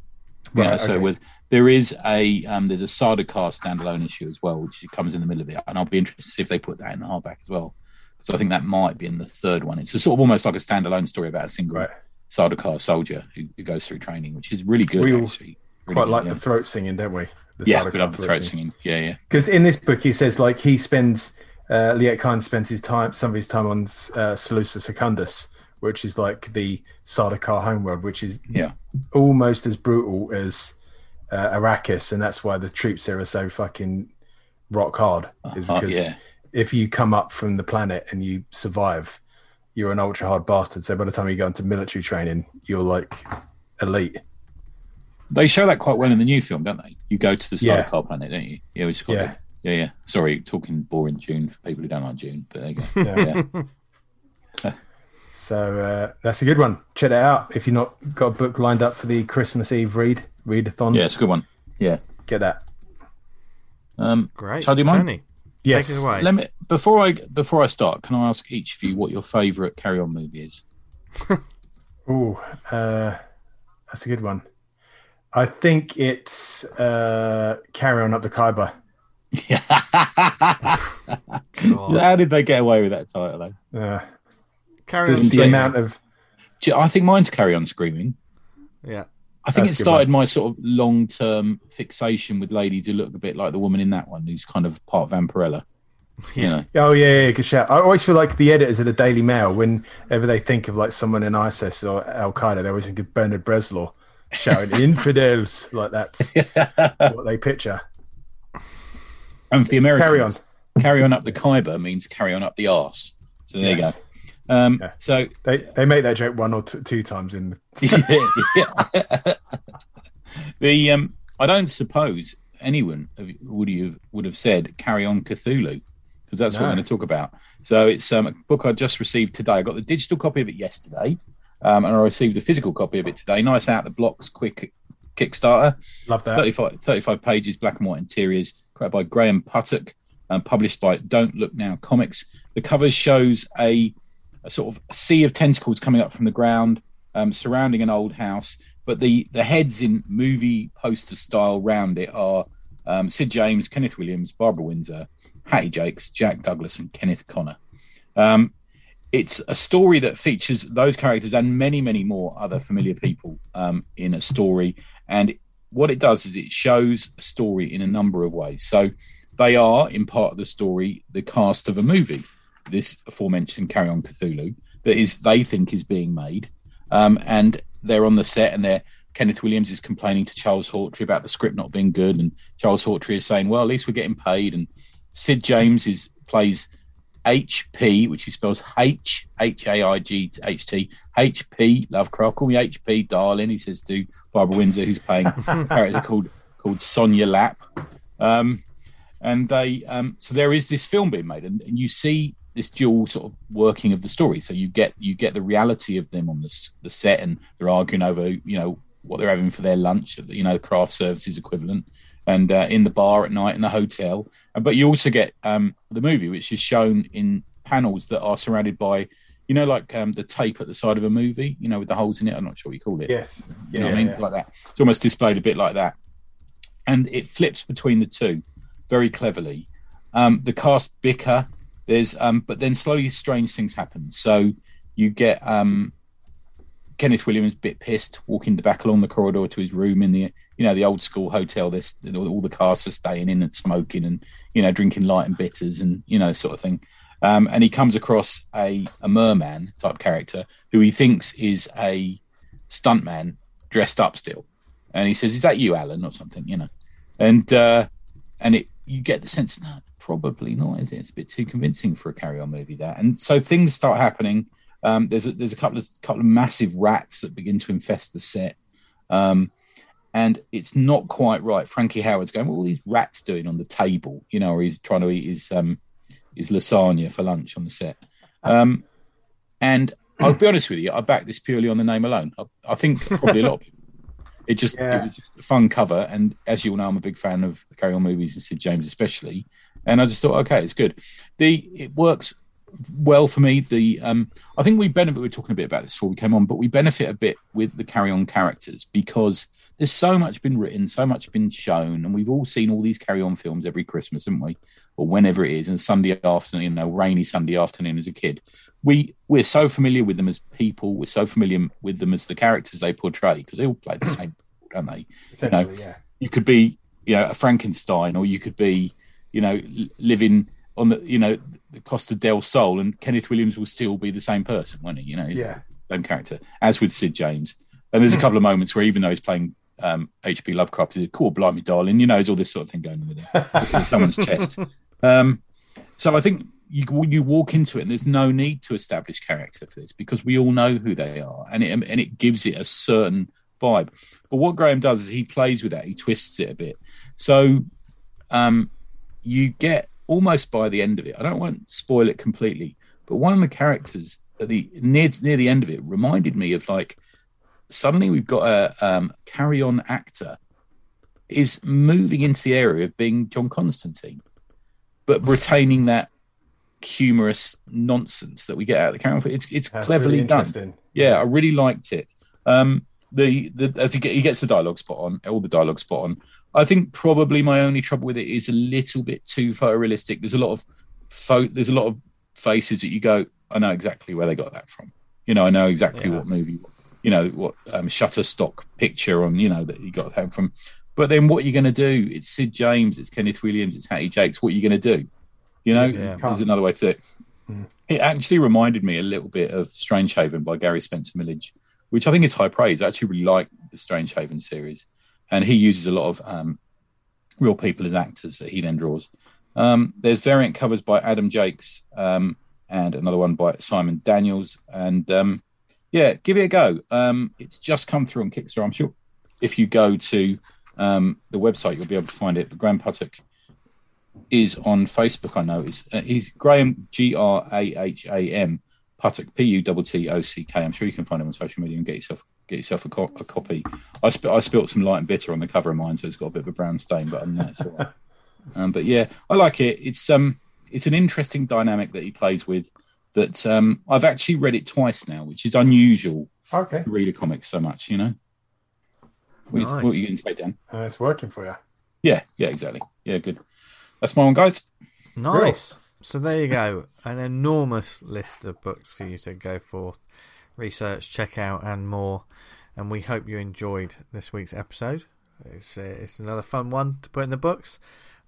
yeah. Right, So with there is a um, there's a Sardaukar standalone issue as well, which comes in the middle of it, and I'll be interested to see if they put that in the hardback as well. So I think that might be in the third one. It's a sort of almost like a standalone story about a single Right. Sardaukar soldier who, who goes through training, which is really good. We all actually. Really quite good, like yeah. the throat singing, don't we? The yeah, Sardaukar we love the throat singing. Yeah, yeah, Because in this book, he says like he spends uh, Liet Kynes spends his time, some of his time on uh, Salusa Secundus, which is like the Sardaukar homeworld, which is yeah. almost as brutal as uh, Arrakis, and that's why the troops there are so fucking rock hard. Is Uh, because yeah. if you come up from the planet and you survive, you're an ultra hard bastard. So by the time you go into military training, you're like elite. They show that quite well in the new film, don't they? You go to the Yeah. Planet, don't you? Yeah, which is quite Yeah. good. Yeah, yeah. Sorry, talking boring Dune for people who don't like Dune, but there you go. Yeah. yeah. So uh, that's a good one. Check it out. If you've not got a book lined up for the Christmas Eve read, readathon, yeah, it's a good one. Yeah. get that. Um, Great. Shall I do mine? Tony, Yes. Take it away. let me before I before I start, can I ask each of you what your favourite Carry On movie is? Oh, uh, that's a good one. I think it's uh, Carry On Up the Khyber. God. How did they get away with that title? Though? Uh, Carry on. the, the Screaming. amount of Do you- I think mine's Carry On Screaming. Yeah. I think That's it a good started my sort of long term fixation with ladies who look a bit like the woman in that one, who's kind of part Vampirella. You know, oh yeah, yeah, good shout. I always feel like the editors of the Daily Mail, whenever they think of like someone in ISIS or Al Qaeda, they always think of Bernard Bresslaw shouting "infidels" like that's what they picture. and for the Americans, Carry on. carry on up the Khyber means carry on up the arse. So there Yes. you go. Um, Yeah. So They they make that joke one or t- two times in. The, yeah. the um, I don't suppose anyone would have would have said "Carry On Cthulhu" because that's what we're going to talk about. So it's um, a book I just received today. I got the digital copy of it yesterday, um, and I received the physical copy of it today. Nice out the blocks, quick Kickstarter. love that. 35, 35 pages, black and white interiors, created by Graham Puttock, and published by Don't Look Now Comics. The cover shows a, a sort of sea of tentacles coming up from the ground, um, surrounding an old house. But the the heads in movie poster style round it are um, Sid James, Kenneth Williams, Barbara Windsor, Hattie Jacques, Jack Douglas, and Kenneth Connor. Um, it's a story that features those characters and many, many more other familiar people um, in a story. And what it does is it shows a story in a number of ways. So they are, in part of the story, the cast of a movie, this aforementioned Carry On Cthulhu, that is they think is being made. Um, and they're on the set and they're Kenneth Williams is complaining to Charles Hawtrey about the script not being good, and Charles Hawtrey is saying, "Well, at least we're getting paid." And Sid James is plays HP, which he spells H H A I G H T H H A I G H T H P Lovecraft. Call me HP, darling. He says to Barbara Windsor, who's playing a character called called Sonia Lap. Um, and they um, so there is this film being made, and, and you see this dual sort of working of the story. So you get you get the reality of them on the the set, and they're arguing over you know what they're having for their lunch, you know, the craft services equivalent, and uh, in the bar at night in the hotel. Uh, But you also get um, the movie, which is shown in panels that are surrounded by, you know, like um, the tape at the side of a movie, you know, with the holes in it. I'm not sure what you call it. Yes. You know what I mean? Like that. It's almost displayed a bit like that. And it flips between the two very cleverly. Um, the cast bicker. There's, um, but then slowly strange things happen. So you get um, Kenneth Williams a bit pissed, walking back along the corridor to his room in the, you know, the old school hotel. This all the casts are staying in and smoking and you know drinking light and bitters and you know sort of thing. Um, and he comes across a, a merman type character who he thinks is a stuntman dressed up still, and he says, "Is that you, Alan?" or something, you know, and uh, and it you get the sense no, probably not. Is it? It's a bit too convincing for a carry-on movie that, and so things start happening. Um, there's a, there's a couple of couple of massive rats that begin to infest the set. Um, and it's not quite right. Frankie Howerd's going, what are these rats doing on the table? You know, or he's trying to eat his um, his lasagna for lunch on the set. Um, and I'll be honest with you, I back this purely on the name alone. I, I think probably a lot of people. It just Yeah. it was just a fun cover, and as you all know, I'm a big fan of the Carry On movies and Sid James especially. And I just thought, okay, it's good. The it works well for me. The um, I think we benefit. We were talking a bit about this before we came on, but we benefit a bit with the Carry On characters because there's so much been written, so much been shown, and we've all seen all these Carry On films every Christmas, haven't we? Or whenever it is, and Sunday afternoon, you know, rainy Sunday afternoon as a kid. We we're so familiar with them as people. We're so familiar with them as the characters they portray because they all play the same, don't they? Essentially, yeah. you could be you know a Frankenstein or you could be you know living on the you know the Costa del Sol and Kenneth Williams will still be the same person won't he you know he's Yeah. the same character as with Sid James and there's a couple of moments where even though he's playing um, H.P. Lovecraft he's cool blimey darling you know there's all this sort of thing going on with it in someone's chest um, so I think you you walk into it and there's no need to establish character for this because we all know who they are and it and it gives it a certain vibe but what Graham does is he plays with that, he twists it a bit. So um, you get almost by the end of it. I don't want to spoil it completely, but one of the characters at the near near the end of it reminded me of like suddenly we've got a um, carry on actor is moving into the area of being John Constantine, but retaining that humorous nonsense that we get out of the carry on. It's it's That's cleverly really done yeah, I really liked it. Um, the the as he, get, he gets the dialogue spot on, all the dialogue spot on. I think probably my only trouble with it is a little bit too photorealistic. There's a lot of pho- there's a lot of faces that you go, I know exactly where they got that from. You know, I know exactly Yeah. what movie, you know, what um, Shutterstock picture on, you know, that you got that from. But then what are you going to do? It's Sid James, it's Kenneth Williams, it's Hattie Jacques. What are you going to do? You know, Yeah. there's another way to do it. It actually reminded me a little bit of Strange Haven by Gary Spencer Millidge, which I think is high praise. I actually really like the Strange Haven series, and he uses a lot of um, real people as actors that he then draws. Um, there's variant covers by Adam Jakes, um, and another one by Simon Daniels. And um, yeah, give it a go. Um, it's just come through on Kickstarter. I'm sure if you go to um, the website, you'll be able to find it. But Graham Puttock is on Facebook. I know he's, uh, he's Graham G R A H A M Puttock P U T T O C K. I'm sure you can find him on social media and get yourself get yourself a, co- a copy. I, sp- I spilt some light and bitter on the cover of mine, so it's got a bit of a brown stain, but that's all right. um, but yeah, I like it. It's um it's an interesting dynamic that he plays with. That um, I've actually read it twice now, which is unusual Okay. to read a comic so much. You know, what, Nice. you, what are you going to say, Dan? Uh, it's working for you. Yeah, yeah, exactly. Yeah, good. That's my one, guys. Nice. So there you go. An enormous list of books for you to go for, research, check out, and more. And we hope you enjoyed this week's episode. It's uh, it's another fun one to put in the books.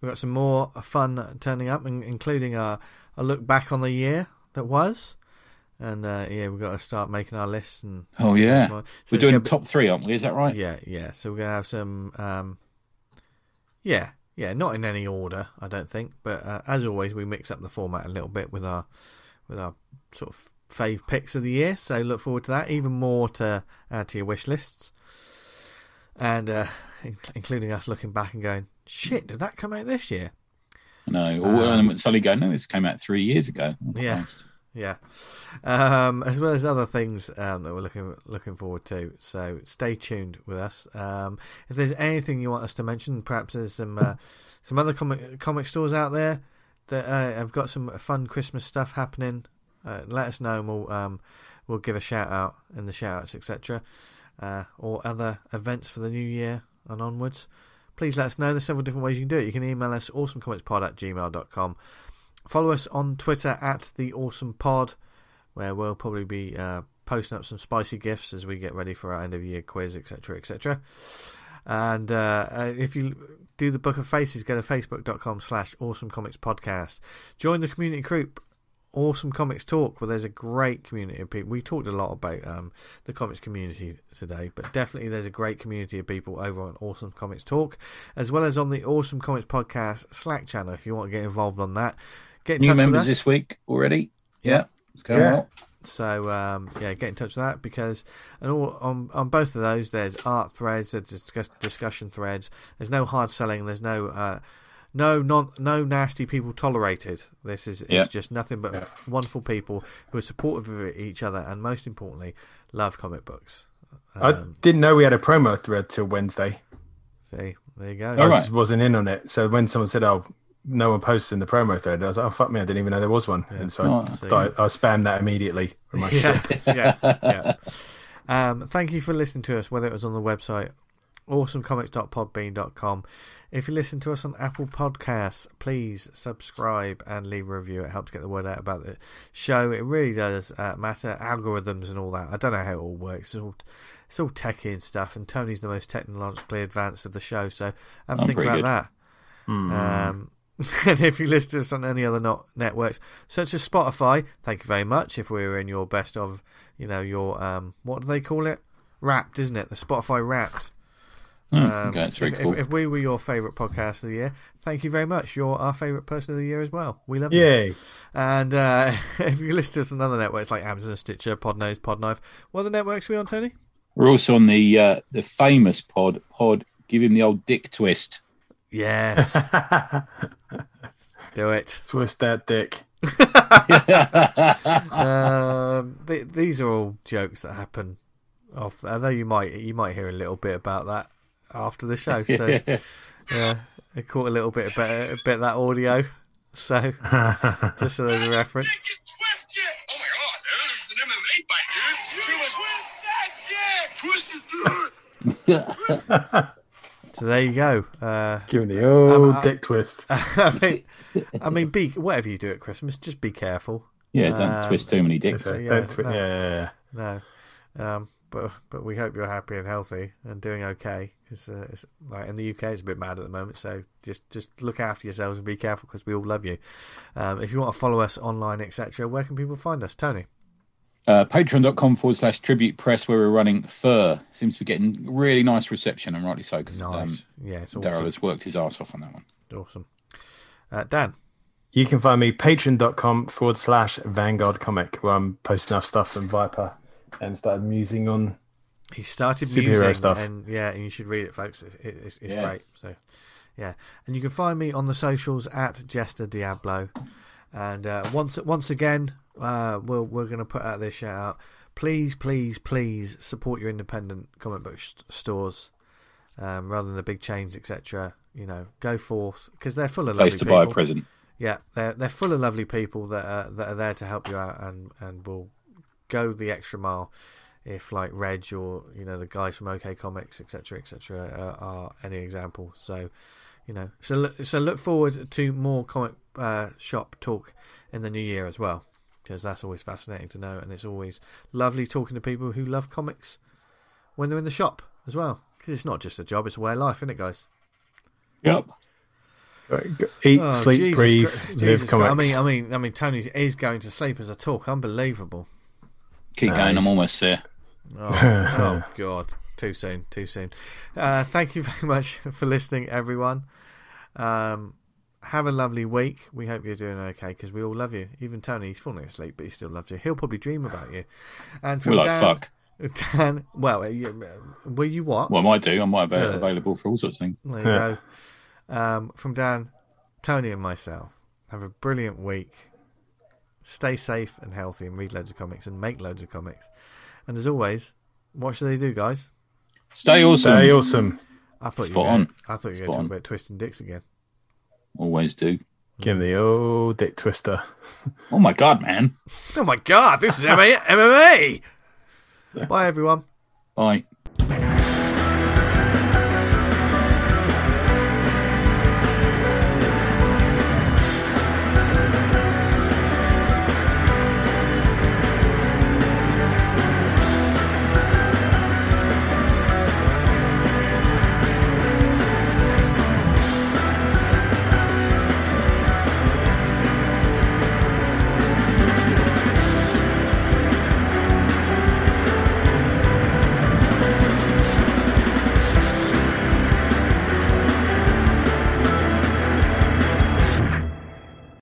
We've got some more fun turning up, in- including a, a look back on the year that was. And uh, yeah, we've got to start making our lists. And Oh yeah, So we're doing gonna top three, aren't we? Is that right? yeah, yeah. So we're gonna have some. Um, yeah, yeah. Not in any order, I don't think. But uh, as always, we mix up the format a little bit with our with our sort of fave picks of the year. So look forward to that. Even more to add to your wish lists, and uh, in- including us looking back and going, "Shit, did that come out this year?" No. Or Um, and suddenly go, no, this came out three years ago. Oh, Yeah. Christ. Yeah, um, as well as other things um, that we're looking looking forward to. So stay tuned with us. Um, if there's anything you want us to mention, perhaps there's some uh, some other comic comic stores out there that uh, have got some fun Christmas stuff happening. Uh, let us know, and we'll um, we'll give a shout out in the shout outs, etc. Uh, or other events for the new year and onwards. Please let us know. There's several different ways you can do it. You can email us awesomecomicspod at gmail.com. Follow us on Twitter at the Awesome Pod, where we'll probably be uh, posting up some spicy gifts as we get ready for our end of year quiz, etc., etc. And uh, if you do the Book of Faces, go to facebook.com slash awesome comics podcast. Join the community group, Awesome Comics Talk, where there's a great community of people. We talked a lot about um, the comics community today, but definitely there's a great community of people over on Awesome Comics Talk, as well as on the Awesome Comics Podcast Slack channel if you want to get involved on that. Get in New touch with members us. this week already. Yeah. Yeah, it's going Yeah. well. So um, yeah, get in touch with that because and all on on both of those there's art threads, there's discuss, discussion threads. There's no hard selling. There's no uh, no non no nasty people tolerated. This is Yeah. it's just nothing but wonderful people who are supportive of each other and most importantly love comic books. I Um, didn't know we had a promo thread till Wednesday. see, there you go. All I right. just wasn't in on it. So when someone said, "Oh, no one posted in the promo thread," I was like, "Oh fuck me, I didn't even know there was one." And so Oh, I, so started, I spammed that immediately from my yeah, shit. yeah, yeah. Um, thank you for listening to us, whether it was on the website awesomecomics.podbean.com. If you listen to us on Apple Podcasts, please subscribe and leave a review. It helps get the word out about the show. It really does uh, matter. Algorithms and all that. I don't know how it all works. It's all, it's all techie and stuff. And Tony's the most technologically advanced of the show, so have a I'm think about good. that. Um, and if you listen to us on any other not networks, such as Spotify, thank you very much. If we were in your best of, you know, your um, what do they call it? Wrapped, isn't it? The Spotify Wrapped. Oh, Um, okay, that's very if, cool. if, if we were your favourite podcast of the year, thank you very much. You're our favourite person of the year as well. We love you. Yay! And uh, if you listen to us on other networks like Amazon, Stitcher, Podnose, Podknife, what other networks are we on, Tony? We're also on the uh, the famous pod. Pod, give him the old dick twist. Yes, do it. Twist that dick. um, th- these are all jokes that happen off. Although you might you might hear a little bit about that after the show. So yeah, I caught a little bit about a bit of that audio. So just so there's a reference. Dick. Oh my god, dude, this is an MMA fight, dude. Twist that dick. Twist his dick. So there you go. Uh, Give me the old Um, I- dick twist. I mean, I mean, be whatever you do at Christmas, just be careful. Yeah, don't Um, twist too many dicks. So yeah, don't twi- no. yeah, yeah, yeah. No, um, but but we hope you're happy and healthy and doing okay because uh, it's like in the UK it's a bit mad at the moment. So just just look after yourselves and be careful because we all love you. Um, if you want to follow us online, etc., where can people find us, Tony? Uh, Patreon.com forward slash tribute press, where we're running Fur. Seems to be getting really nice reception, and rightly so, because um, yeah, it's Daryl has worked his ass off on that one. awesome. Uh, Dan, You can find me patreon.com forward slash Vanguard Comic, where I'm posting up stuff from Viper and started musing on. He started Superhero musing, stuff. and yeah, and you should read it, folks. It, it, it's it's Yeah. great. So, yeah, and you can find me on the socials at Jester Diablo. And uh, once once again, uh, we'll, we're going to put out this shout out. Please, please, please support your independent comic book st- stores um, rather than the big chains, etc. You know, go forth because they're full of Place lovely to buy a people. present. Yeah, they're they're full of lovely people that are that are there to help you out and and will go the extra mile if like Reg or you know the guys from OK Comics etc etc uh, are any example. So you know so look, so look forward to more comic uh, shop talk in the new year as well because that's always fascinating to know and it's always lovely talking to people who love comics when they're in the shop as well because it's not just a job it's a way of life isn't it guys Yep. Eat, Oh, sleep, Jesus breathe, Christ. live comics. Christ. I mean, I mean, I mean, Tony is going to sleep as I talk. Unbelievable. Keep going. I'm almost there. Oh, oh God, too soon, too soon. Uh, thank you very much for listening, everyone. Um, have a lovely week. We hope you're doing okay because we all love you. Even Tony, he's falling asleep, but he still loves you. He'll probably dream about you. And from We're like, Dan, fuck. Dan, well, you, were you what? Well, I might do. I might be Yeah. available for all sorts of things. There you Yeah. go. Um, from Dan, Tony, and myself, have a brilliant week. Stay safe and healthy and read loads of comics and make loads of comics. And as always, what should they do, guys? Stay awesome. Stay awesome. I thought you Spot were on. gonna, I thought you were going to talk on. about twisting dicks again. Always do. Give him the old dick twister. Oh my god, man. Oh my god, this is MMA. MMA. Bye, everyone. Bye.